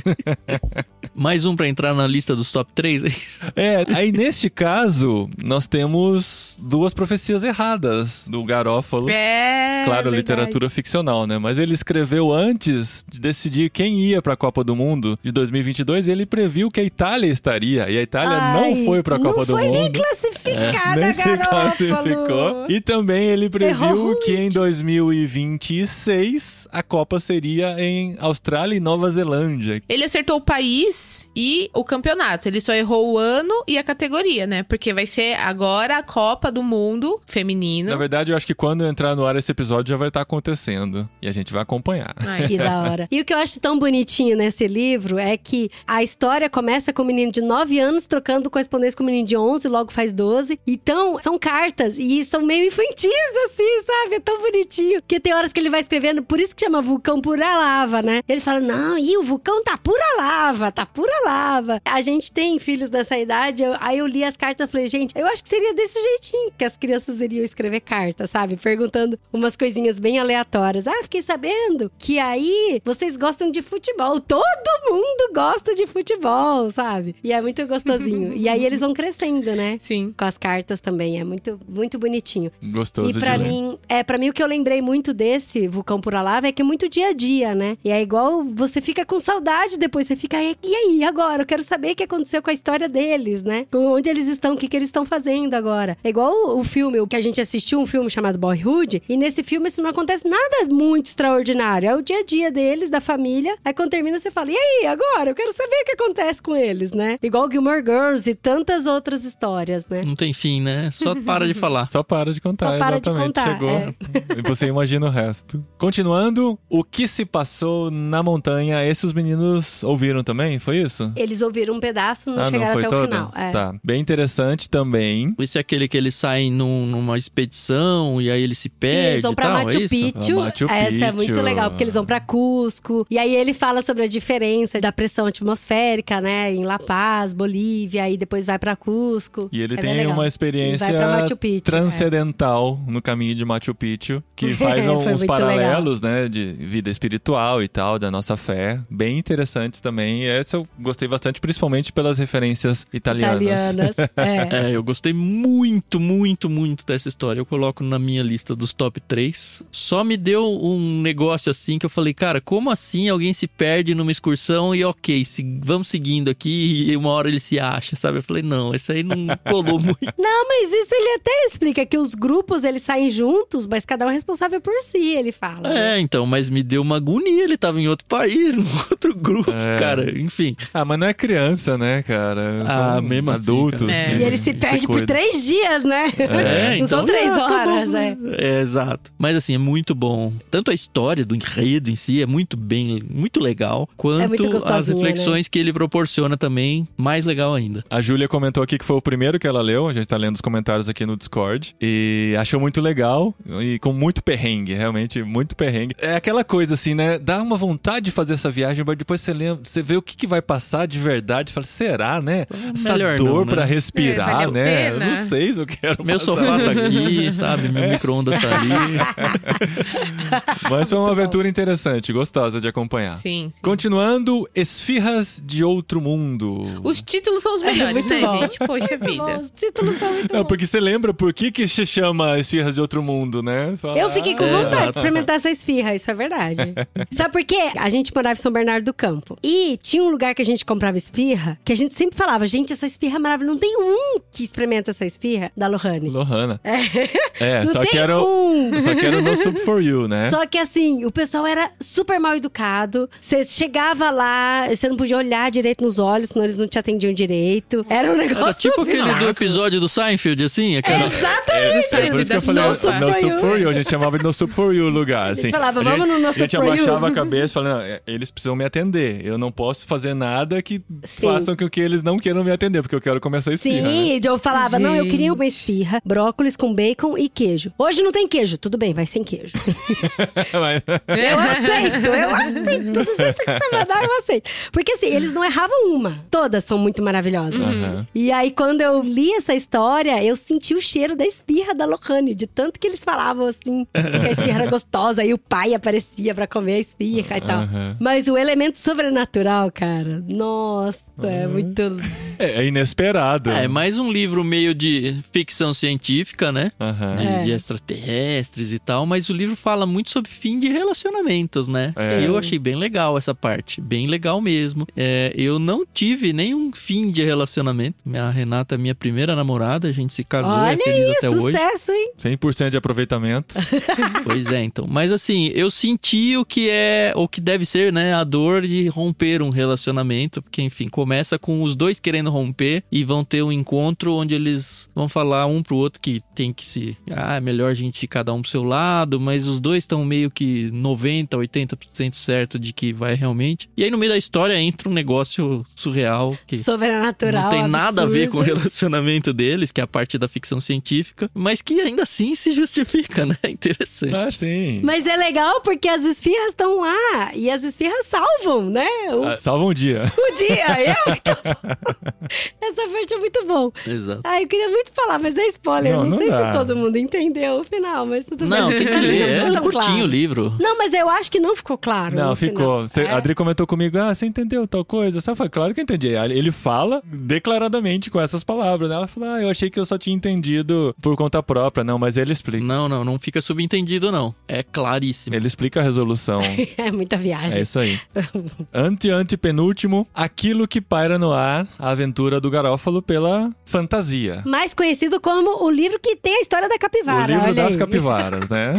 E: Mais um pra entrar na lista dos top 3, é isso?
B: É, aí neste caso, nós temos duas profecias erradas do Garófalo.
D: É.
B: Claro,
D: verdade.
B: literatura ficcional, né? Mas ele escreveu antes de decidir quem ia pra Copa do Mundo de 2022 e ele previu que a Itália estaria. E a Itália
C: Ai,
B: não foi pra Copa
C: não
B: do
C: foi nem
B: Mundo.
C: Classificada,
B: nem se classificou. E também ele previu
C: Errou
B: que em 2026 a Copa seria em Austrália e Nova Zelândia.
D: Ele acertou o país e o campeonato. Ele só errou o ano e a categoria, né? Porque vai ser agora a Copa do Mundo feminino.
B: Na verdade, eu acho que quando entrar no ar esse episódio já vai estar acontecendo. E a gente vai acompanhar.
D: Ai,
C: Que da hora. E o que eu acho tão bonitinho nesse livro é que a história começa com um menino de 9 anos trocando correspondência com um menino de 11, logo faz 12. Então, são cartas e são meio infantis, assim, sabe? É tão bonitinho. Porque tem horas que ele vai escrevendo, por isso que chama vulcão pura lava, né? Ele fala, não, e o vulcão tá pura lava, tá pura falava. A gente tem filhos dessa idade, eu- aí eu li as cartas e falei, gente, eu acho que seria desse jeitinho que as crianças iriam escrever carta, sabe? Perguntando umas coisinhas bem aleatórias. Ah, fiquei sabendo que aí vocês gostam de futebol. Todo mundo gosta de futebol, sabe? E é muito gostosinho. e aí eles vão crescendo, né?
D: Sim.
C: Com as cartas também, é muito, muito bonitinho.
B: Gostoso
C: E
B: ler.
C: mim, é, para mim o que eu lembrei muito desse Vulcão Pura Lava é que é muito dia a dia, né? E é igual você fica com saudade depois, você fica, e aí, agora? Eu quero saber o que aconteceu com a história deles, né? Onde eles estão, o que, que eles estão fazendo agora. É igual o, o filme, o que a gente assistiu, um filme chamado Boyhood, e nesse filme isso não acontece nada muito extraordinário. É o dia a dia deles, da família. Aí quando termina, você fala, e aí, agora? Eu quero saber o que acontece com eles, né? Igual Gilmore Girls e tantas outras histórias, né?
E: Não tem fim, né? Só para de falar.
B: Só para de contar,
C: Só para de
B: exatamente.
C: contar,
B: Chegou.
C: é.
B: E você imagina o resto. Continuando, o que se passou na montanha? Esses meninos ouviram também? Foi isso?
C: Eles ouviram um pedaço, não
B: ah, não
C: chegaram
B: foi
C: até
B: todo?
C: o final. É.
B: Tá. Bem interessante também.
E: Esse é aquele que eles saem num- numa expedição e aí eles se
C: Sim,
E: perdem
C: eles vão pra
E: tal,
C: Machu
E: é isso?
C: Picchu.
B: Ah, Machu
C: Essa é muito legal, porque eles vão pra Cusco. E aí ele fala sobre a diferença da pressão atmosférica, né? Em La Paz, Bolívia, e depois vai pra Cusco.
B: E ele
C: É bem
B: tem
C: legal.
B: uma experiência
C: é.
B: transcendental no caminho de Machu Picchu, que faz
C: Foi
B: uns paralelos, né, de vida espiritual e tal, da nossa fé. Bem interessantes também. E essa eu gostei bastante, principalmente pelas referências italianas.
C: Italianas. É.
E: É, eu gostei muito, muito, muito dessa história. Eu coloco na minha lista dos top 3. Só me deu um negócio assim que eu falei, cara, como assim alguém se perde numa excursão e ok, se- vamos seguindo aqui e uma hora ele se acha, sabe? Eu falei, não, esse aí não colou muito.
C: Não, mas isso ele até explica que os grupos eles saem juntos, mas cada um é responsável por si, ele fala. né?
E: É, então, mas me deu uma agonia. Ele tava em outro país, num outro grupo,
B: É.
E: cara. Enfim.
B: Ah, mas não é criança, né, cara?
E: Ah,
B: São
E: mesmo assim,
B: adultos.
E: cara.
D: É.
B: que
C: E ele se perde por três dias, né?
E: É,
C: Não são
E: então,
C: três
E: ah, tá
C: horas,
E: bom,
C: é.
E: né? É, exato. Mas assim, é muito bom. Tanto a história do enredo em si é muito bem, muito legal, quanto
C: É muito
E: as
C: gostosinha,
E: reflexões que ele proporciona também, mais legal ainda.
B: A Júlia comentou aqui que foi o primeiro que ela leu, a gente tá lendo os comentários aqui no Discord, e achou muito legal e com muito perrengue, realmente muito perrengue. É aquela coisa assim, né? Dá uma vontade de fazer essa viagem, mas depois você lembra, você vê o que, que vai passar de verdade, fala, será, né? Essa
E: melhor
B: dor
E: não, né?
B: pra
D: É,
B: respirar,
D: a
B: né? Eu Não sei se eu quero
E: Meu
B: passar.
E: sofá tá aqui, sabe? Meu micro-ondas tá ali.
B: Mas foi uma
C: Muito bom.
B: aventura interessante, gostosa de acompanhar.
D: Sim, sim.
B: Continuando, Esfirras de Outro Mundo.
D: Os títulos são os melhores,
C: muito
D: né,
C: bom.
D: gente? Poxa
C: Bom,
D: vida.
C: Os títulos são muito
B: Não,
C: bons.
B: porque você lembra por que que se chama Esfirras de Outro Mundo, né? Fala,
C: Eu fiquei com
B: ah,
C: vontade
E: exato.
C: de experimentar essa esfirra, isso é verdade. Sabe por quê? A gente morava em São Bernardo do Campo. E tinha um lugar que a gente comprava esfirra, que a gente sempre falava, gente, essa esfirra é maravilhosa. Não tem um que experimenta essa esfirra da Lohane.
B: Lohana. É,
C: Não
B: só
C: tem
B: que era
C: um.
B: Só que era no Soup for You, né?
C: Só que assim, o pessoal era super mal educado. Você chegava lá, você não podia olhar direito nos olhos, senão eles não te atendiam direito. Era um negócio
E: Era tipo aquele do
C: bizarro.
E: Episódio do Seinfeld, assim, aquela...
C: Exatamente.
B: É por isso que eu falei,
C: No
B: no
C: Soup
B: no
C: for You.
B: for You. A gente chamava de No Soup for You o lugar, assim.
C: falava, "Vamos no No
B: A
C: Soup
B: gente
C: for You."
B: abaixava a cabeça falando, "Não, eles precisam me atender. Eu não posso fazer nada que
C: Sim.
B: façam com que eles não queiram me atender, porque eu quero começar a esfirra, né?
C: Sim, eu falava, não, eu queria
D: Gente.
C: uma esfirra, brócolis com bacon e queijo. Hoje não tem queijo, tudo bem, vai sem queijo.
B: Mas-
C: eu aceito, eu aceito. Do jeito que você mandar, eu aceito. Porque assim, eles não erravam uma. Todas são muito maravilhosas.
B: Aham.
C: E aí, quando eu li essa história, eu senti o cheiro da esfirra da Lohane, de tanto que eles falavam assim, que a esfirra era gostosa, e o pai aparecia pra comer a esfirra e tal.
B: Aham.
C: Mas o elemento sobrenatural, cara, nossa, é muito.
B: É, é inesperado.
E: É, mais um livro meio de ficção científica, né?
B: Aham.
E: De,
C: É.
E: de extraterrestres e tal, mas o livro fala muito sobre fim de relacionamentos, né?
B: É.
E: E eu achei bem legal essa parte, bem legal mesmo. É, eu não tive nenhum fim de relacionamento. Minha Renata é minha primeira namorada, a gente se casou,
C: Olha
E: é feliz até hoje.
C: Sucesso, hein?
B: 100% de aproveitamento.
E: Pois é, então. Mas assim, eu senti o que é, o que deve ser, né, a dor de romper um relacionamento, porque enfim, começa com os dois querendo romper e vão ter um encontro onde eles vão falar um pro outro que tem que se, ah, é melhor a gente ir cada um pro seu lado, mas os dois estão meio que 90, 80% certo de que vai realmente. E aí no meio da história entra um negócio surreal que
C: Sobrenatural.
E: não tem nada a ver com o relacionamento deles, que é a parte da ficção científica, mas que ainda assim se justifica, né? Interessante.
B: Ah, sim.
C: Mas é legal porque as esfirras estão lá e as esfirras salvam, né? O-
B: Ah, salva um dia.
C: o dia. É muito bom. Essa parte é muito bom.
E: Exato.
C: Ai, eu queria muito falar, mas é spoiler.
B: Não,
C: Não,
B: não
C: sei
B: dá.
C: se todo mundo entendeu o final, mas tudo
E: Não,
C: bem.
E: tem que ler.
C: Não
E: É curtinho
C: claro.
E: o livro.
C: Não, mas eu acho que não ficou claro.
B: Não, ficou. Cê-
C: É?
B: A Adri comentou comigo, ah, você entendeu tal coisa? Eu falei, claro que eu entendi. Ele fala declaradamente com essas palavras, né? Ela falou, ah, eu achei que eu só tinha entendido por conta própria. Não, mas ele explica.
E: Não, não, não fica subentendido, não. É claríssimo.
B: Ele explica a resolução.
C: É muita viagem.
B: É isso aí. Ante, ante, penúltimo, aquilo que paira no ar, a aventura do Garófalo pela fantasia.
C: Mais conhecido como o livro que tem a história da capivara.
B: o livro
C: olha
B: das
C: aí.
B: capivaras, né?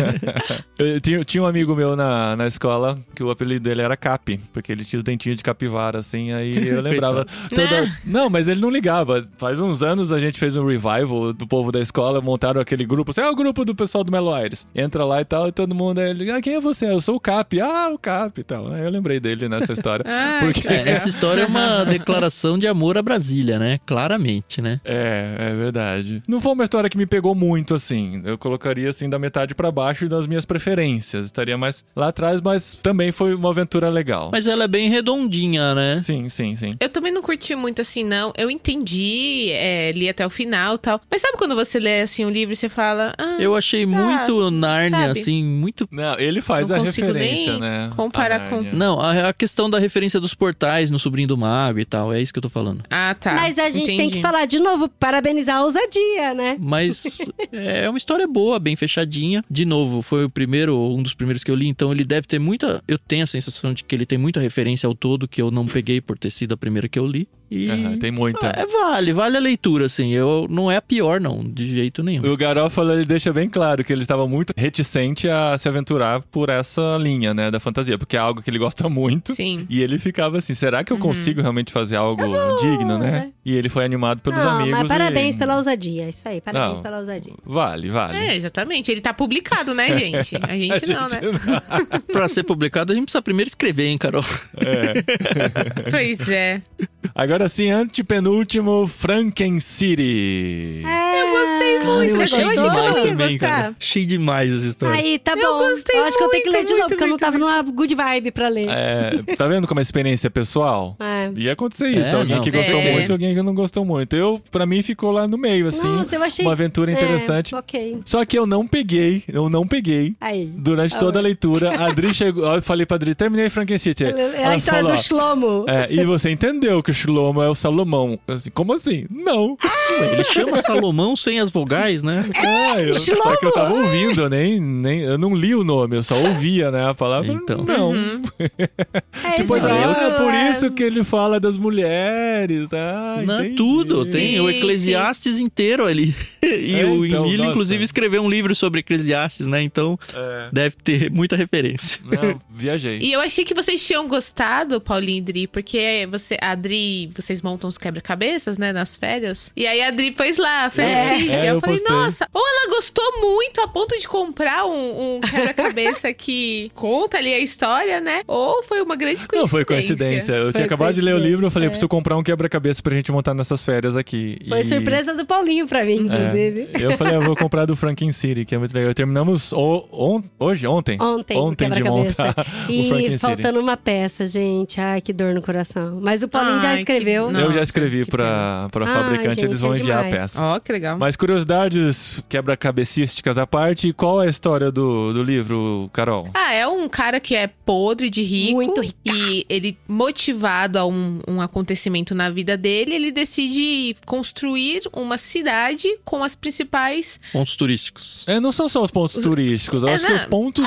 B: Eu tinha, tinha um amigo meu na, na escola que o apelido dele era Cap, porque ele tinha os dentinhos de capivara, assim, aí eu lembrava. toda... Não, mas ele não ligava. Faz uns anos a gente fez um revival do povo da escola, montaram aquele grupo. Assim, é o grupo do pessoal do Melo Aires. Entra lá e tal, e todo mundo. Aí ele, ah, quem é você? Eu sou o Cap. Ah, o Cap e tal. Eu lembrei dele nessa história.
D: Ah,
B: porque.
E: É, essa história é uma declaração de amor a Brasília, né? Claramente, né?
B: É, é verdade. Não foi uma história que me pegou muito, assim. Eu colocaria, assim, da metade pra baixo das minhas preferências. Estaria mais lá atrás, mas também foi uma aventura legal.
E: Mas ela é bem redondinha, né?
B: Sim, sim, sim.
D: Eu também não curti muito assim, não. Eu entendi, é, li até o final e tal. Mas sabe quando você lê assim um livro e você fala. Ah,
E: Eu achei muito Nárnia,
D: sabe?
E: assim, muito.
B: Não, ele faz
D: Não
B: a referência,
D: nem
B: né?
D: comparar
B: a
D: com-.
E: Não, a, a questão da referência dos portais no Sobrinho do Mago e tal, é isso que eu tô falando.
D: ah, tá.
C: Mas a gente tem
D: entendi.
C: que falar de novo, parabenizar a ousadia, né?
E: Mas é uma história boa, bem fechadinha. De novo, foi o primeiro, um dos primeiros que eu li, então ele deve ter muita. Eu tenho a sensação de que ele tem muita referência ao todo que eu não peguei por ter sido a primeira que eu li. E.
B: Aham, tem muita.
E: É, vale, vale a leitura, assim. Eu, não é a pior, não, de jeito nenhum.
B: O Garófalo, ele deixa bem claro que ele estava muito reticente a se aventurar por essa linha, né, da fantasia, porque é algo que ele gosta muito.
D: Sim.
B: E ele ficava assim, será que eu
D: Uhum.
B: consigo realmente fazer algo digno, né?
C: né?
B: E ele foi animado pelos
C: não,
B: amigos.
C: mas parabéns
B: e...
C: pela ousadia. Isso aí, parabéns
B: Não.
C: pela ousadia.
B: Vale, vale.
D: É, exatamente. Ele tá publicado, né, gente? A gente, não, né?
E: Pra ser publicado, a gente precisa primeiro escrever, hein, Carol?
D: Pois é.
B: Agora sim, antepenúltimo, Franken City.
C: É,
D: Eu gostei muito.
C: eu
D: Eu
C: achei demais
D: eu
E: também,
D: gostar.
E: cara. Achei demais essa história.
C: Aí, tá
D: Eu
C: bom.
D: gostei
C: acho que eu tenho que ler
D: muito,
C: de novo,
D: muito,
C: porque eu não tava numa good vibe pra ler.
B: É, tá vendo como é experiência pessoal?
C: É.
B: Ia acontecer isso.
E: É,
B: alguém
E: não.
B: que gostou
D: É.
B: muito, alguém que não gostou muito. Eu, pra mim, ficou lá no meio, assim.
C: Nossa, eu achei.
B: Uma aventura
C: É,
B: interessante.
C: ok.
B: Só que eu não peguei, eu não peguei.
C: Aí.
B: Durante
C: Ah,
B: toda a leitura, a Adri chegou. Eu falei pra Adri, terminei Frankenstein.
C: É a história
B: falou,
C: do Shlomo.
B: É, e você entendeu que o Shlomo é o Salomão. Assim, como assim? Não.
E: Ele chama Salomão sem as vogais, né?
B: É, eu- só
C: Shlomo,
B: que eu tava ouvindo, eu nem, nem, eu não li o nome, eu só ouvia, né, a palavra.
E: Então.
B: Não.
C: É,
B: Tipo,
C: esse
B: ah, é por
C: é-
B: isso que ele fala das mulheres. Ah,
E: Não, é
B: entendi.
E: tudo. Tem o
D: Sim,
E: Eclesiastes inteiro ali. E
B: É,
E: o
B: então,
E: Emílio,
B: nossa.
E: inclusive, escreveu um livro sobre Eclesiastes, né? Então,
B: É.
E: deve ter muita referência.
B: Não, viajei.
D: E eu achei que vocês tinham gostado, Paulinho e Dri, porque você, a Dri, vocês montam os quebra-cabeças, né, nas férias. E aí a Dri pôs lá, Francisco.
B: É,
D: eu,
B: eu
D: falei,
B: postei.
D: nossa, ou ela gostou muito a ponto de comprar um, um quebra-cabeça que conta ali a história, né? Ou foi uma grande coincidência.
B: Não, foi coincidência. Eu
C: Foi
B: tinha acabado de ler o livro, eu falei,
C: coincidência,
B: preciso comprar um quebra-cabeça pra gente montar nessas férias aqui.
C: Foi
B: E-
C: surpresa do Paulinho pra mim, inclusive.
B: É. Eu falei, eu vou comprar do Franken City, que é muito legal. Terminamos o- on- hoje, ontem?
C: Ontem,
B: Ontem de montar
C: E
B: City.
C: faltando uma peça, gente. Ai, que dor no coração. Mas o Paulinho já
D: Ai, que-
C: escreveu.
D: Não.
B: eu já escrevi
D: que
B: pra, pra
C: Ai,
B: fabricante,
C: gente,
B: eles vão
C: é
B: enviar a peça.
D: Ó, que legal.
B: Mas curiosidades quebra-cabecísticas à parte, qual é a história do, do livro, Carol?
D: Ah, é um cara que é podre de rico.
C: Muito ricaço.
D: E ele, motivado a um, um acontecimento na vida dele, ele decide construir uma cidade com as principais.
E: Pontos turísticos.
B: É, não são só os pontos
D: Os-
B: turísticos, eu
D: É,
B: acho que
D: não.
B: os pontos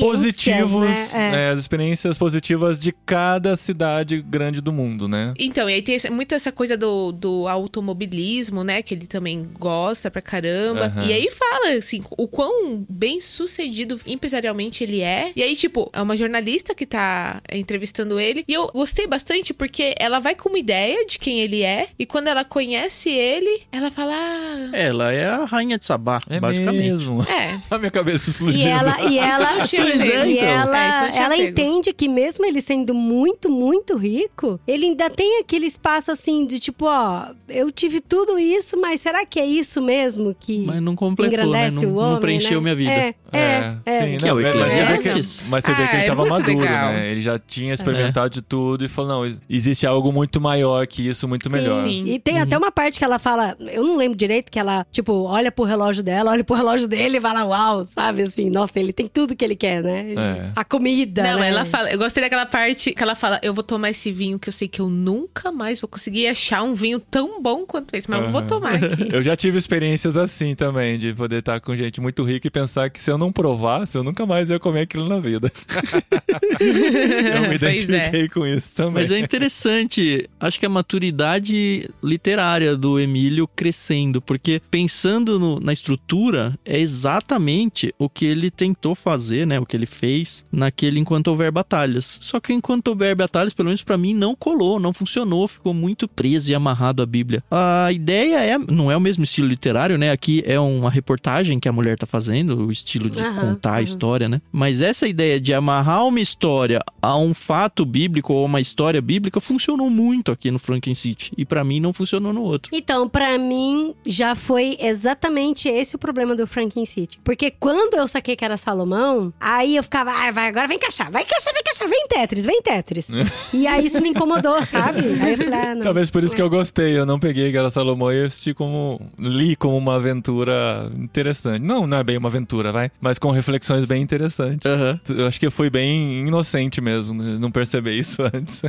B: positivos,
C: né? É.
B: é, as experiências positivas de cada cidade grande do mundo, né?
D: Então, e aí tem essa- muito essa coisa do, do automobilismo, né? Que ele também gosta pra caramba.
B: Aham.
D: E aí fala, assim, o quão bem sucedido empresarialmente ele é. E aí, tipo, é uma jornalista que tá entrevistando ele. E eu gostei bastante porque ela vai com uma ideia de quem ele é. E quando ela conhece ele, ela fala. Ah,
E: Ela é a rainha de Sabá,
B: É
E: basicamente.
B: mesmo.
D: é.
B: A minha cabeça explodiu.
C: E ela, e ela,
D: tinha
C: sim,
D: pego.
C: e
E: então.
D: É,
C: ela, ela entende que mesmo ele sendo muito, muito rico, ele ainda tem aquele espaço assim de tipo, ó, eu tive tudo isso, mas será que é isso mesmo? que
E: Mas não completou, né?
C: engrandece
E: Não,
C: o homem,
E: não preencheu
C: né?
E: minha vida.
C: É, é, é.
B: sim,
E: Que é
B: mas, você vê que, mas você vê
D: Ah,
B: que ele
D: é
B: tava
D: muito
B: maduro,
D: legal.
B: né? Ele já tinha experimentado de tudo e falou: não, existe algo muito maior que isso, muito melhor.
D: Sim.
C: E tem até uma parte que ela fala, eu não lembro direito, que ela, tipo, olha pro relógio dela, olha pro relógio dele e fala, uau, sabe? Assim, nossa, ele tem tudo que ele quer, né?
B: É.
C: A comida.
D: Não,
C: né?
D: ela fala. Eu gostei daquela parte que ela fala: eu vou tomar esse vinho que eu sei que eu nunca mais vou conseguir achar um vinho tão bom quanto esse, mas eu vou tomar aqui.
B: Eu já tive experiências assim também, de poder estar com gente muito rica e pensar que se eu não provasse, eu nunca mais ia comer aquilo na vida. eu me
D: é.
B: identifiquei com isso também.
E: Mas é interessante, acho que a maturidade literária do Emílio crescendo, porque pensando no- na estrutura, é exatamente o que ele tentou fazer, né? O que ele fez naquele Enquanto Houver Batalhas. Só que Enquanto Houver Batalhas, pelo menos pra mim, não colou, não funcionou, ficou muito preso e amarrado à Bíblia. A ideia é, não é o mesmo estilo literário, né? Aqui é uma reportagem que a mulher tá fazendo, o estilo de
C: Aham,
E: contar a
C: aham.
E: história, né? Mas essa ideia de amarrar uma história a um fato bíblico ou uma história bíblica funcionou muito aqui no Franken City. E pra mim não funcionou no outro.
C: Então, pra mim, já foi exatamente esse o problema do Franken City. Porque quando eu saquei que era Salomão, aí eu ficava, ah, vai, agora vem encaixar, vai encaixar, vem encaixar, vem Tetris, vem Tetris. e aí isso me incomodou, sabe? Ah.
B: Talvez por isso que eu gostei. Eu não peguei que era Salomão e assisti como. li como uma aventura interessante. Não, não é bem uma aventura, vai. Mas com reflexões bem interessantes.
E: Aham.
B: Eu acho que eu fui bem inocente mesmo, né? não perceber isso antes.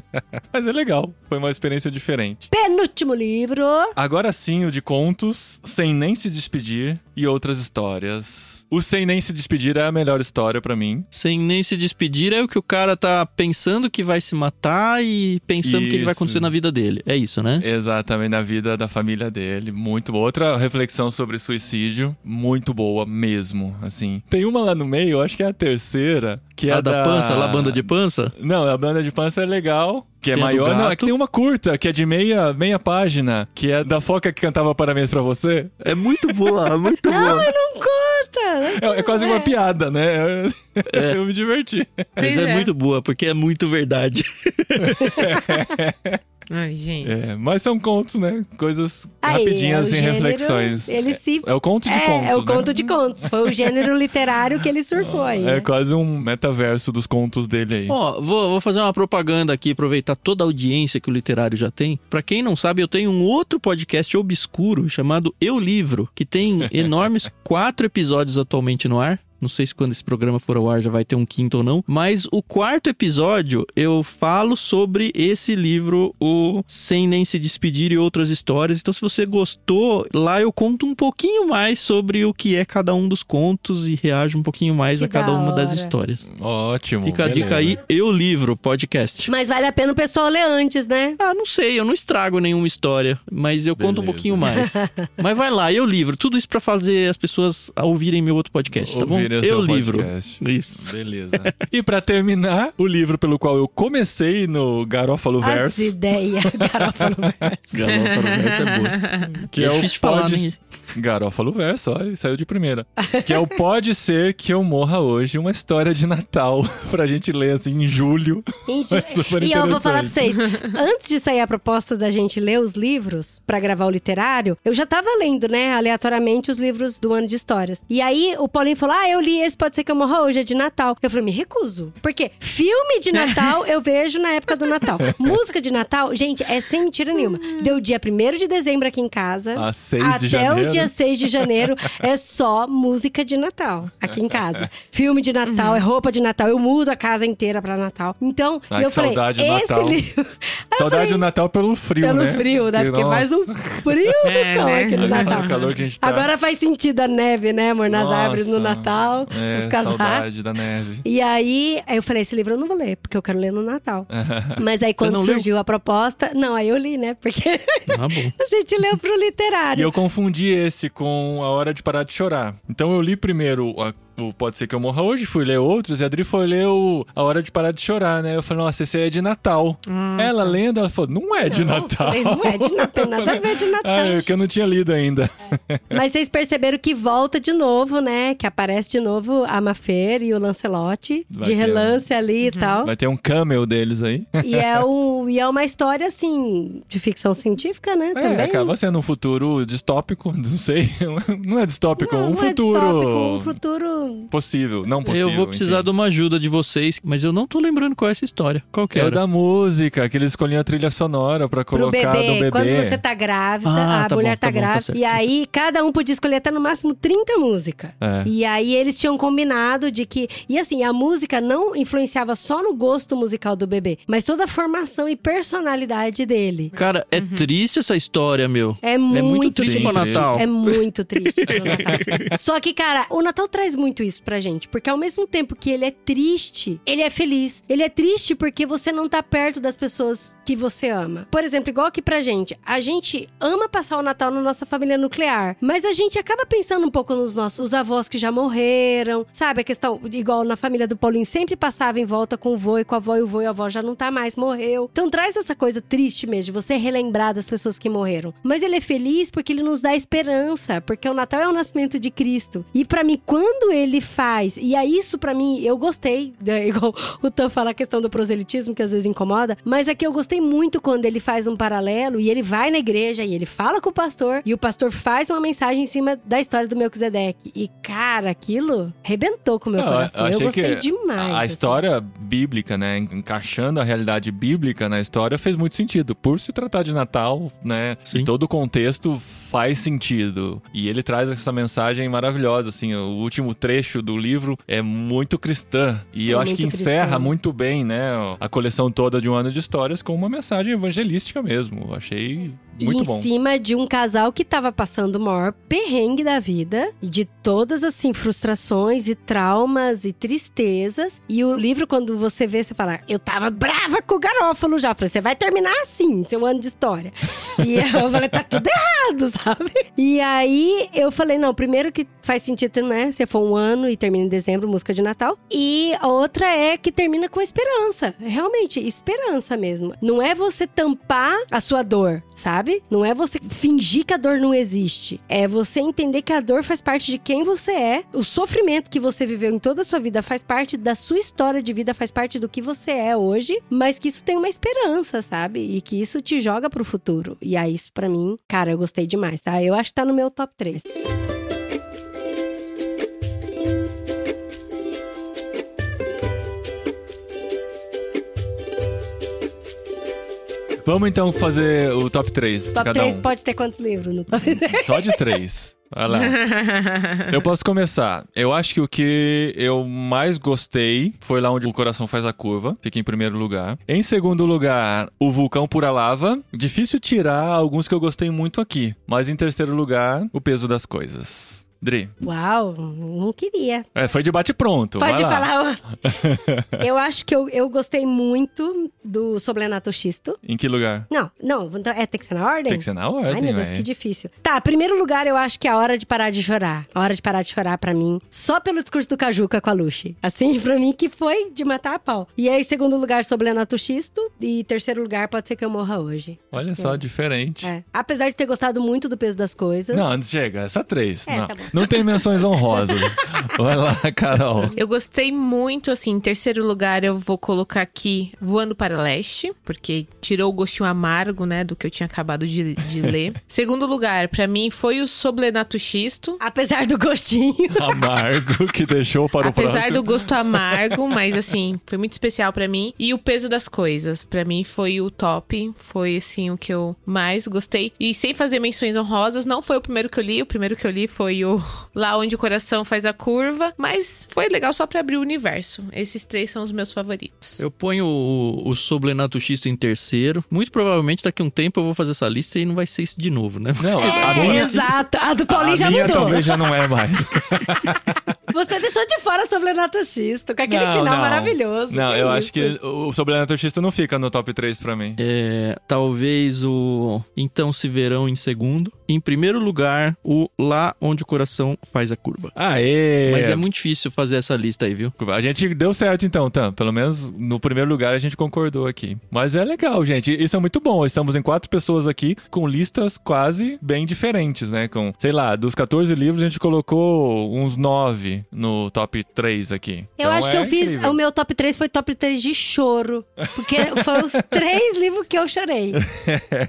B: Mas é legal. Foi uma experiência diferente.
C: Penúltimo livro.
B: Agora sim, o de contos, Sem Nem Se Despedir e outras histórias. O Sem Nem Se Despedir é a melhor história pra mim.
E: Sem nem se despedir é o que o cara tá pensando que vai se matar e pensando o que, que vai acontecer na vida dele. É isso, né?
B: Exatamente, na vida da família dele. Muito boa. Outra reflexão sobre suicídio, muito boa mesmo, assim. Tem uma lá no meio, acho que é a terceira, que é
E: a
B: a
E: da pança, lá, banda de pança?
B: Não, a banda de pança é legal. Que é
E: Tem a
B: maior. Não, é que tem uma curta, que é de meia, meia página, que é da foca que cantava parabéns pra você.
E: É muito boa, é muito
C: Não,
E: boa.
C: mas não conta.
B: É, é quase uma piada, né? Eu me diverti.
E: Mas é,
D: é.
E: muito boa, porque é muito verdade.
D: Ai, gente.
B: É, mas são contos, né? Coisas
C: Aí,
B: rapidinhas,
C: é gênero,
B: reflexões.
C: Ele se.
B: É o conto de
C: é,
B: contos,
C: é o
B: né?
C: conto de contos. Foi o gênero literário que ele surfou aí.
B: É
C: né?
B: quase um metaverso dos contos dele aí.
E: Ó, vou, vou fazer uma propaganda aqui, aproveitar toda a audiência que o literário já tem. Pra quem não sabe, eu tenho um outro podcast obscuro chamado Eu Livro, que tem enormes quatro episódios atualmente no ar. Não sei se quando esse programa for ao ar já vai ter um quinto ou não. Mas o quarto episódio eu falo sobre esse livro, o Sem Nem Se Despedir e Outras Histórias. Então, se você gostou, lá eu conto um pouquinho mais sobre o que é cada um dos contos e reajo um pouquinho mais
C: Que
E: a cada
C: da
E: uma das histórias.
B: Ótimo.
E: Fica a
B: beleza.
E: dica aí, Eu Livro Podcast.
C: Mas vale a pena o pessoal ler antes, né?
E: Ah, não sei, eu não estrago nenhuma história, mas eu conto um
B: Beleza.
E: pouquinho mais. mas vai lá, Eu Livro. Tudo isso pra fazer as pessoas ouvirem meu outro podcast, tá bom?
B: O
E: Eu
B: seu
E: Livro.
B: podcast.
E: Isso.
B: Beleza. e pra terminar, o livro pelo qual eu comecei no Garófalo
C: As
B: Verso,
C: ideias, Garofalo Verso.
E: No verso é boa.
B: que
E: é
B: é, o
E: falar.
B: Garófalo Verso, ó, e saiu de primeira. que é o Pode Ser Que Eu Morra Hoje, uma história de Natal pra gente ler assim em julho.
C: Gente,
B: É super
C: e eu vou falar pra vocês, antes de sair a proposta da gente ler os livros pra gravar o literário, eu já tava lendo, né, aleatoriamente os livros do ano de histórias. E aí o Paulinho falou: "Ah, eu li esse pode ser que eu morra hoje é de Natal". Eu falei: "Me recuso". Porque filme de Natal eu vejo na época do Natal. Música de Natal, gente, é sem mentira nenhuma. Deu dia 1 de dezembro aqui em casa.
B: A 6
C: Até
B: de janeiro.
C: Dia 6 de janeiro é só música de Natal aqui em casa. Filme de Natal, é roupa de Natal. Eu mudo a casa inteira pra Natal. Então,
B: Ai,
C: eu falei,
B: saudade do Natal.
C: livro. Aí
B: Saudade
C: falei,
B: do Natal pelo frio,
C: pelo
B: né?
C: frio, né? Porque faz um frio do
D: É,
C: cão
D: né?
C: aqui no Natal.
B: calor que a gente tá.
C: Agora faz sentido a neve, né, amor? Nas
B: Nossa.
C: árvores no Natal,
B: é,
C: os casacos.
B: Saudade da neve.
C: E aí, eu falei, esse livro eu não vou ler, porque eu quero ler no Natal. Mas aí quando
E: não leu?
C: surgiu a proposta, não, aí eu li, né? Porque
E: Ah,
C: a gente leu pro
B: E
C: literário.
B: eu confundi esse com A Hora de Parar de Chorar. Então eu li primeiro a o Pode Ser Que Eu Morra Hoje, fui ler outros, e a Adri foi ler o A Hora de Parar de Chorar, né? Eu falei, nossa, esse aí é de Natal. ela lendo, ela falou, não é de
C: Não,
B: Natal.
C: falei, não é de Natal, tem nada a ver de Natal.
B: Ah, é que eu não tinha lido ainda.
C: Mas vocês perceberam que volta de novo, né? Que aparece de novo a Mafer e o Lancelote,
B: Vai
C: de relance ali e tal.
B: Vai ter um camel deles aí.
C: E é, um, e é uma história, assim, de ficção científica, né?
B: É,
C: Também.
B: acaba sendo um futuro distópico, não sei. Não é distópico,
C: Não,
B: um
C: não é
B: futuro
C: distópico, um futuro.
B: Possível, não possível.
E: eu vou precisar
B: enfim.
E: de uma ajuda de vocês, mas eu não tô lembrando qual é essa história. Qual que
B: É o
E: era?
B: da música, que eles escolhiam a trilha sonora pra
C: Pro
B: colocar
C: bebê,
B: do bebê.
C: quando você tá grávida,
E: Ah,
C: a
E: tá
C: mulher
E: bom,
C: tá,
E: tá bom, tá
C: grávida.
E: certo.
C: e aí, cada um podia escolher até no máximo 30 músicas.
B: É.
C: E aí, eles tinham combinado de que. E assim, a música não influenciava só no gosto musical do bebê, mas toda a formação e personalidade dele.
E: Cara, é triste essa história, meu.
C: É muito,
E: muito triste pro
B: triste.
E: Natal.
C: É muito triste pro Natal. Só que, cara, o Natal traz muito isso pra gente. Porque ao mesmo tempo que ele é triste, ele é feliz. Ele é triste porque você não tá perto das pessoas que você ama. Por exemplo, igual aqui pra gente. A gente ama passar o Natal na nossa família nuclear. Mas a gente acaba pensando um pouco nos nossos avós que já morreram. Sabe? A questão, igual na família do Paulinho, sempre passava em volta com o vô e com a avó. E o vô e a avó já não tá mais, morreu. Então traz essa coisa triste mesmo, de você relembrar das pessoas que morreram. Mas ele é feliz porque ele nos dá esperança, porque o Natal é o nascimento de Cristo. E pra mim, quando ele faz, e aí isso pra mim, eu gostei, né? igual o Tan fala a questão do proselitismo, que às vezes incomoda, mas aqui eu gostei muito quando ele faz um paralelo e ele vai na igreja e ele fala com o pastor, e o pastor faz uma mensagem em cima da história do Melquisedeque. E cara, aquilo rebentou com o meu
B: Não,
C: coração. Eu,
B: achei
C: gostei
B: que
C: demais.
B: A
C: assim.
B: história bíblica, né, encaixando a realidade bíblica na história fez muito sentido. Por se tratar de Natal, né,
E: Sim.
B: e todo o contexto faz sentido. E ele traz essa mensagem maravilhosa, assim, o último trecho do livro é muito cristã. E
C: É
B: eu acho que encerra
C: cristão.
B: muito bem, né, a coleção toda de um ano de histórias com uma mensagem evangelística mesmo. Eu Achei muito
C: em
B: bom.
C: cima de um casal que tava passando o maior perrengue da vida, e de todas assim frustrações e traumas e tristezas. E o livro quando você vê, você fala: "Eu tava brava com o Garófalo já". Eu falei: "Você vai terminar assim, seu ano de história". e eu falei: "Tá tudo errado", sabe? E aí eu falei: "Não, primeiro que faz sentido, né? Se for um ano e termina em dezembro, música de Natal. E a outra é que termina com esperança. Realmente, esperança mesmo. Não é você tampar a sua dor, sabe? Não é você fingir que a dor não existe. É você entender que a dor faz parte de quem você é. O sofrimento que você viveu em toda a sua vida faz parte da sua história de vida, faz parte do que você é hoje, mas que isso tem uma esperança, sabe? E que isso te joga pro futuro. E aí, isso pra mim, cara, eu gostei demais, tá? Eu acho que tá no meu top 3.
B: Vamos então fazer o top 3.
C: Top
B: cada
C: 3
B: um.
C: pode ter quantos livros no top 3?
B: Só de três. Vai lá. Eu posso começar. Eu acho que o que eu mais gostei foi lá onde o coração faz a curva. Fica em primeiro lugar. Em segundo lugar, o vulcão pura lava. Difícil tirar alguns que eu gostei muito aqui. Mas em terceiro lugar, o peso das coisas. Dri.
C: Uau, não queria.
B: É, foi de bate pronto.
C: Pode falar. eu acho que eu, eu gostei muito do Sobrenato Xisto.
B: Em que lugar?
C: Não, não, então, é, tem que ser na ordem?
B: Tem que ser na
C: Ai,
B: ordem,
C: meu Deus,
B: ué.
C: que difícil. Tá, primeiro lugar, eu acho que é a hora de parar de chorar. A hora de parar de chorar pra mim. Só pelo discurso do Cajuca com a Lucy. Assim, pra mim, que foi de matar a pau. E aí, segundo lugar, Sobrenato Xisto. E terceiro lugar, pode ser que eu morra hoje.
B: Olha só, diferente.
C: É. Apesar de ter gostado muito do peso das coisas.
B: Não, chega, essa três.
C: É,
B: não.
C: tá bom.
B: Não tem menções honrosas. Vai lá, Carol.
D: Eu gostei muito, assim, em terceiro lugar eu vou colocar aqui Voando para Leste, porque tirou o gostinho amargo, né, do que eu tinha acabado de, de ler. Segundo lugar, pra mim, foi o Soblenato Xisto.
C: Apesar do gostinho.
B: Amargo que deixou para o
D: Apesar
B: próximo.
D: do gosto amargo, mas assim, foi muito especial pra mim. E o peso das coisas, pra mim foi o top, foi assim o que eu mais gostei. E sem fazer menções honrosas, não foi o primeiro que eu li, o primeiro que eu li foi o Lá onde o coração faz a curva, mas foi legal só pra abrir o universo. Esses três são os meus favoritos.
E: Eu ponho o, o Soblenato Xisto em terceiro. Muito provavelmente daqui a um tempo eu vou fazer essa lista e não vai ser isso de novo, né?
B: Não, a
C: É,
B: minha,
C: exato. A do Paulinho
B: a
C: já
B: minha
C: mudou.
B: talvez já não é mais.
C: Você deixou de fora Sobrenato Xisto, com aquele
B: Não,
C: final
B: não.
C: maravilhoso.
B: Não, eu
C: isso?
B: acho que o Sobrenatural Xista não fica no top 3 pra mim.
E: É, talvez o Então Se Verão em segundo. Em primeiro lugar, o Lá Onde o Coração Faz a Curva.
B: Aê!
E: Mas é muito difícil fazer essa lista aí, viu?
B: A gente deu certo então, tá? Pelo menos no primeiro lugar a gente concordou aqui. Mas é legal, gente. Isso é muito bom. Estamos em quatro pessoas aqui com listas quase bem diferentes, né? Com, sei lá, dos 14 livros a gente colocou uns 9 no top 3 aqui.
C: Eu
B: Então
C: acho que
B: é
C: eu fiz.
B: incrível.
C: O meu top 3 foi top 3 de choro. Porque foi os três livros que eu chorei.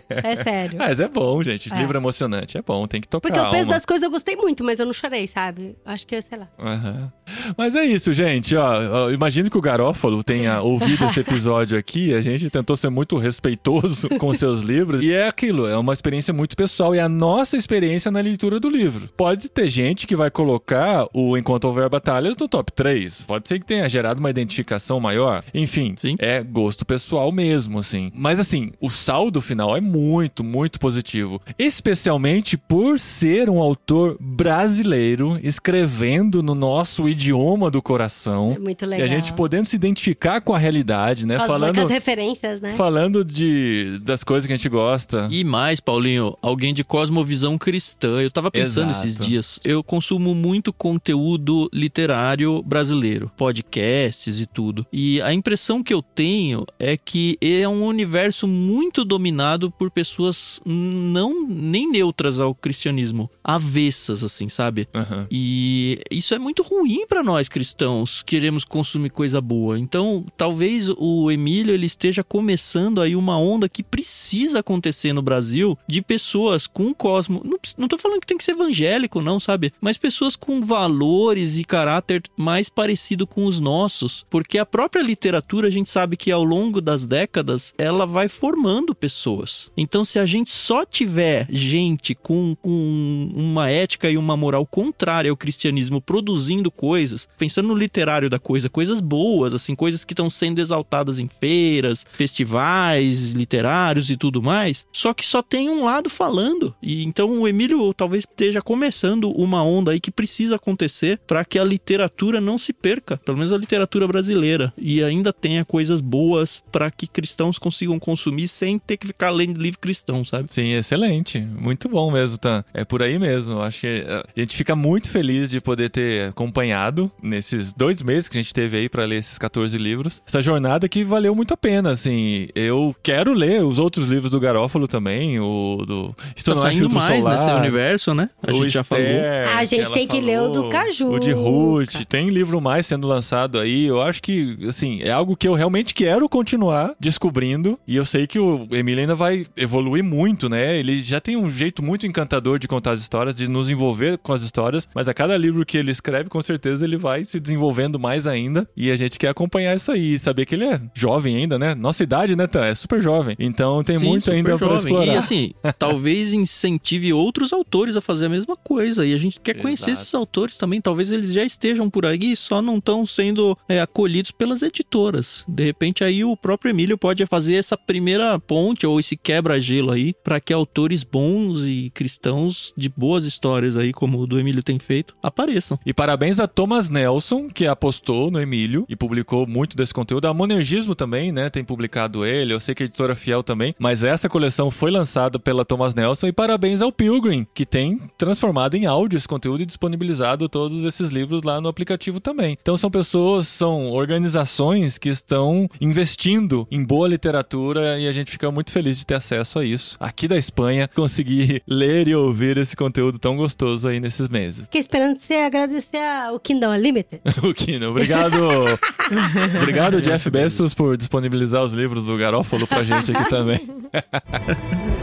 C: É sério.
B: Mas é bom, gente.
C: É.
B: Livro emocionante é bom, tem que tocar
C: Porque o peso das coisas eu gostei muito, mas eu não chorei, sabe? Acho que, sei lá.
B: Aham. Mas é isso, gente. Ó, imagino que o Garófalo tenha ouvido esse episódio aqui. A gente tentou ser muito respeitoso com seus livros. E é aquilo, é uma experiência muito pessoal. E a nossa experiência na leitura do livro. Pode ter gente que vai colocar o Enquanto Houver Batalhas no top 3. Pode ser que tenha gerado uma identificação maior. Enfim,
E: Sim.
B: é gosto pessoal mesmo, assim. Mas assim, o saldo final é muito, muito positivo. Especialmente por ser um autor brasileiro escrevendo no nosso idioma do coração.
C: É muito
B: E
C: legal.
B: a gente podendo se identificar com a realidade, né?
C: As,
B: falando
C: as referências, né?
B: falando de, das coisas que a gente gosta.
E: E mais, Paulinho, alguém de cosmovisão cristã. Eu tava pensando
B: Exato.
E: esses dias. Eu consumo muito conteúdo literário brasileiro, podcasts e tudo. E a impressão que eu tenho é que é um universo muito dominado por pessoas não nem neutras ao cristianismo, avessas assim, sabe?
B: Aham.
E: E isso é muito ruim pra nós cristãos, que queremos consumir coisa boa. Então, talvez o Emílio ele esteja começando aí uma onda que precisa acontecer no Brasil de pessoas com cosmo. Não, não tô falando que tem que ser evangélico, não, sabe? Mas pessoas com valores e caráter mais parecido com os nossos, porque a própria literatura a gente sabe que ao longo das décadas ela vai formando pessoas. Então, se a gente só tiver gente com, com uma ética e uma moral contrária ao cristianismo produzindo coisas, pensando no literário da coisa, coisas boas, assim, coisas que estão sendo exaltadas em feiras, festivais literários e tudo mais, só que só tem um lado falando. E então o Emílio talvez esteja começando uma onda aí que precisa acontecer para que a literatura não se perca, pelo menos a literatura brasileira, e ainda tenha coisas boas para que cristãos consigam consumir sem ter que ficar lendo livro cristão, sabe?
B: Sim, excelente. Muito bom mesmo, Tan. É por aí mesmo. Eu Acho que eh, a gente fica muito feliz de poder ter acompanhado nesses dois meses que a gente teve aí pra ler esses 14 livros. Essa jornada que valeu muito a pena, assim. Eu quero ler os outros livros do Garófalo também, o do Estou
E: Tá saindo mais
B: Solar,
E: nesse universo, né? A
B: o
E: gente já falou.
B: Esther,
C: A gente tem que ler o do
B: falou,
C: Caju.
B: O de Ruth. Tem livro mais sendo lançado aí. Eu acho que, assim, é algo que eu realmente quero continuar descobrindo. E eu sei que o Emílio ainda vai evoluir muito, né? Ele já tem um jeito muito encantador de contar as histórias, de nos envolver com as histórias. Mas a cada livro que ele escreve, com certeza ele vai se desenvolvendo mais ainda. E a gente quer acompanhar isso aí. E saber que ele é jovem ainda, né? Nossa idade, né, Tan? É super jovem. Então tem
E: Sim,
B: muito ainda pra
E: jovem.
B: explorar.
E: E assim, talvez incentive outros autores a fazer a mesma coisa. E a gente quer conhecer
B: Exato.
E: esses autores também. Talvez eles já estejam por aí e só não estão sendo é, acolhidos pelas editoras. De repente, aí o próprio Emílio pode fazer essa primeira ponte ou esse quebra-gelo aí para que autores bons e cristãos de boas histórias aí, como o do Emílio tem feito, apareçam.
B: E parabéns a Thomas Nelson, que apostou no Emílio e publicou muito desse conteúdo. A Monergismo também, né? Tem publicado ele. Eu sei que a editora Fiel também. Mas essa coleção foi lançada pela Thomas Nelson. E parabéns ao Pilgrim, que tem transformado em áudio esse conteúdo e disponibilizado todos esses livros lá no aplicativo também. Então são pessoas, são organizações que estão investindo em boa literatura e a gente fica muito feliz de ter acesso a isso. Aqui da Espanha, conseguir ler e ouvir esse conteúdo tão gostoso aí nesses meses.
C: Fiquei esperando você agradecer ao Kingdom Unlimited.
B: O Kino, obrigado. obrigado, Jeff Bezos, por disponibilizar os livros do Garófalo pra gente aqui também.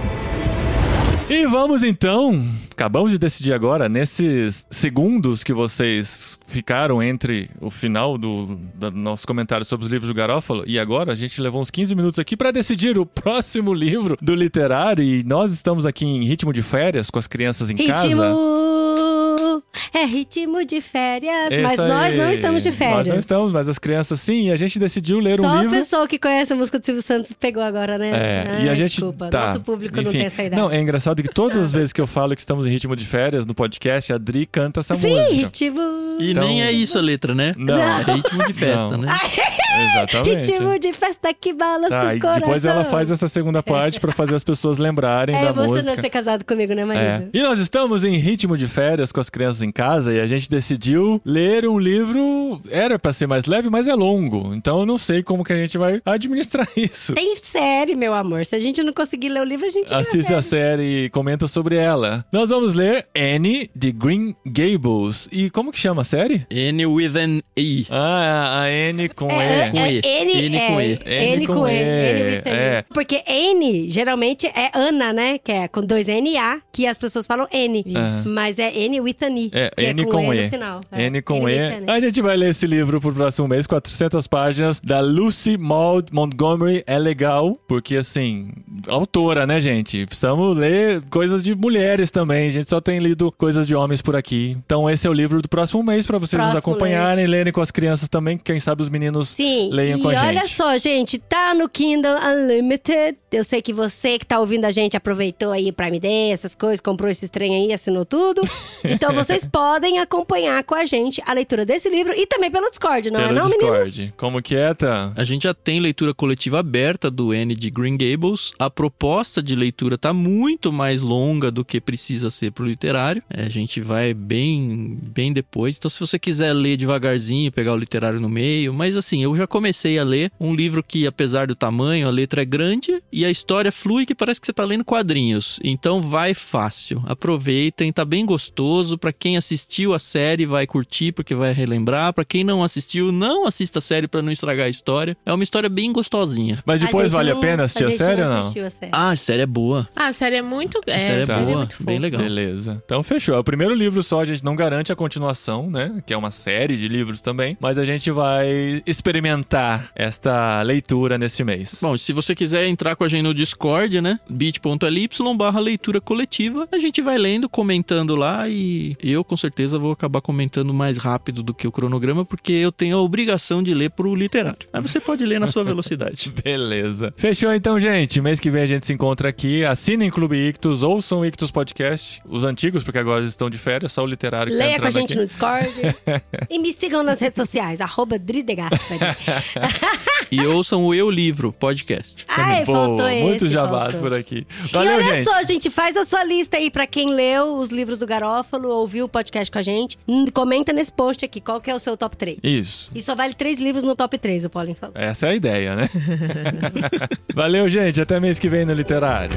B: E vamos então, acabamos de decidir agora, nesses segundos que vocês ficaram entre o final do, do nosso comentário sobre os livros do Garófalo e agora, a gente levou uns 15 minutos aqui pra decidir o próximo livro do literário e nós estamos aqui em ritmo de férias com as crianças em casa.
C: Ritmo! É ritmo de férias.
B: Isso
C: mas nós
B: aí.
C: não estamos de
B: Nós
C: férias.
B: não estamos, mas as crianças sim, e a gente decidiu ler
C: Só
B: um
C: a
B: livro.
C: pessoa que conhece a música do Silvio Santos pegou agora, né?
B: É,
C: Ai,
B: e a gente.
C: Desculpa,
B: tá,
C: nosso público não
B: enfim.
C: tem essa idade.
B: Não, é engraçado que todas as vezes que eu falo que estamos em ritmo de férias no podcast, a Dri canta essa
C: Sim,
B: música.
C: ritmo.
E: E
B: Então-
E: nem é isso a letra, né?
B: Não.
E: É ritmo de festa,
B: Não.
E: né?
B: Exatamente.
C: Ritmo de festa que balança
B: Tá,
C: o
B: e
C: coração.
B: depois ela faz essa segunda parte pra fazer as pessoas lembrarem
C: É
B: da
C: emocionante
B: música.
C: ser casado comigo, né,
B: É.
C: marido?
B: E nós estamos em ritmo de férias com as crianças em casa e a gente decidiu ler um livro. Era pra ser mais leve, mas é longo. Então eu não sei como que a gente vai administrar isso.
C: Tem série, meu amor. Se a gente não conseguir ler o livro, a gente
B: Assiste
C: a
B: a série e comenta sobre ela. Nós vamos ler Anne de Green Gables. E como que chama a série?
E: N with an E.
B: Ah, a Anne com
C: É,
B: E.
E: Com E.
C: é, N,
E: N
C: é,
E: com E.
C: N com E. N N.
B: É.
C: Porque N, geralmente, é Ana, né? Que é com dois N-A, que as pessoas falam N. Mas é N with an I.
B: É,
C: que
B: N
C: é com, E,
B: E.
C: no final. É,
B: N com
C: N
B: E.
C: N.
B: A gente vai ler esse livro pro próximo mês, 400 páginas, da Lucy Maud Montgomery. É legal, porque assim, autora, né, gente? Precisamos ler coisas de mulheres também. A gente só tem lido coisas de homens por aqui. Então esse é o livro do próximo mês pra vocês nos
C: Próximo
B: acompanharem, lerem com as crianças também. Quem sabe os meninos
C: Sim,
B: leiam
C: e
B: com a
C: olha
B: gente.
C: só, gente, tá no Kindle Unlimited. Eu sei que você que tá ouvindo a gente aproveitou aí o Prime Day, essas coisas, comprou esse trem aí, assinou tudo. Então vocês podem acompanhar com a gente a leitura desse livro e também pelo Discord, não
B: Pelo
C: é não,
B: Discord.
C: meninos?
B: Como que é, tá?
E: A gente já tem leitura coletiva aberta do N de Green Gables. A proposta de leitura tá muito mais longa do que precisa ser pro literário. É, a gente vai bem, bem depois. Então, se você quiser ler devagarzinho, pegar o literário no meio. Mas assim, eu já comecei a ler um livro que, apesar do tamanho, a letra é grande e a história flui que parece que você tá lendo quadrinhos. Então vai fácil. Aproveitem, tá bem gostoso. Pra quem assistiu a série, vai curtir porque vai relembrar. Pra quem não assistiu, não assista a série pra não estragar a história. É uma história bem gostosinha.
B: Mas depois
C: gente
B: vale a
C: não-
B: pena assistir a,
C: gente
B: série ou não?
C: assistiu a série.
E: Ah, a série é boa.
D: Ah, a série é muito. É,
E: A série é
D: a série
E: boa,
D: muito
E: bem legal.
B: Beleza. Então fechou. É o primeiro livro só, a gente não garante a continuação, né? Que é uma série de livros também. Mas a gente vai experimentar esta leitura neste mês.
E: Bom, se você quiser entrar com a gente no Discord, né? bit.ly barra leitura coletiva, a gente vai lendo, comentando lá e eu com certeza vou acabar comentando mais rápido do que o cronograma, porque eu tenho a obrigação de ler pro literário. Mas você pode ler na sua velocidade.
B: Beleza. Fechou então, gente. Mês que vem a gente se encontra aqui. Assinem Clube Ictus, ouçam o Ictus Podcast. Os antigos, porque agora eles estão de férias, só o literário que tá
C: Leia com a gente
B: aqui.
C: no Discord. e me sigam nas redes sociais, arroba Dridegato.
E: E ouçam o Eu Livro podcast.
C: Ai,
B: Boa,
C: faltou esse.
B: muito jabás
C: faltou.
B: por aqui.
C: e
B: Valeu,
C: olha
B: gente.
C: só, gente, faz a sua lista aí pra quem leu os livros do Garófalo, ouviu o podcast com a gente. Hum, Comenta nesse post aqui qual que é o seu top 3.
B: Isso.
C: E só vale três livros no top 3, o Paulinho falou.
B: Essa é a ideia, né? Valeu, gente. Até mês que vem no Literário.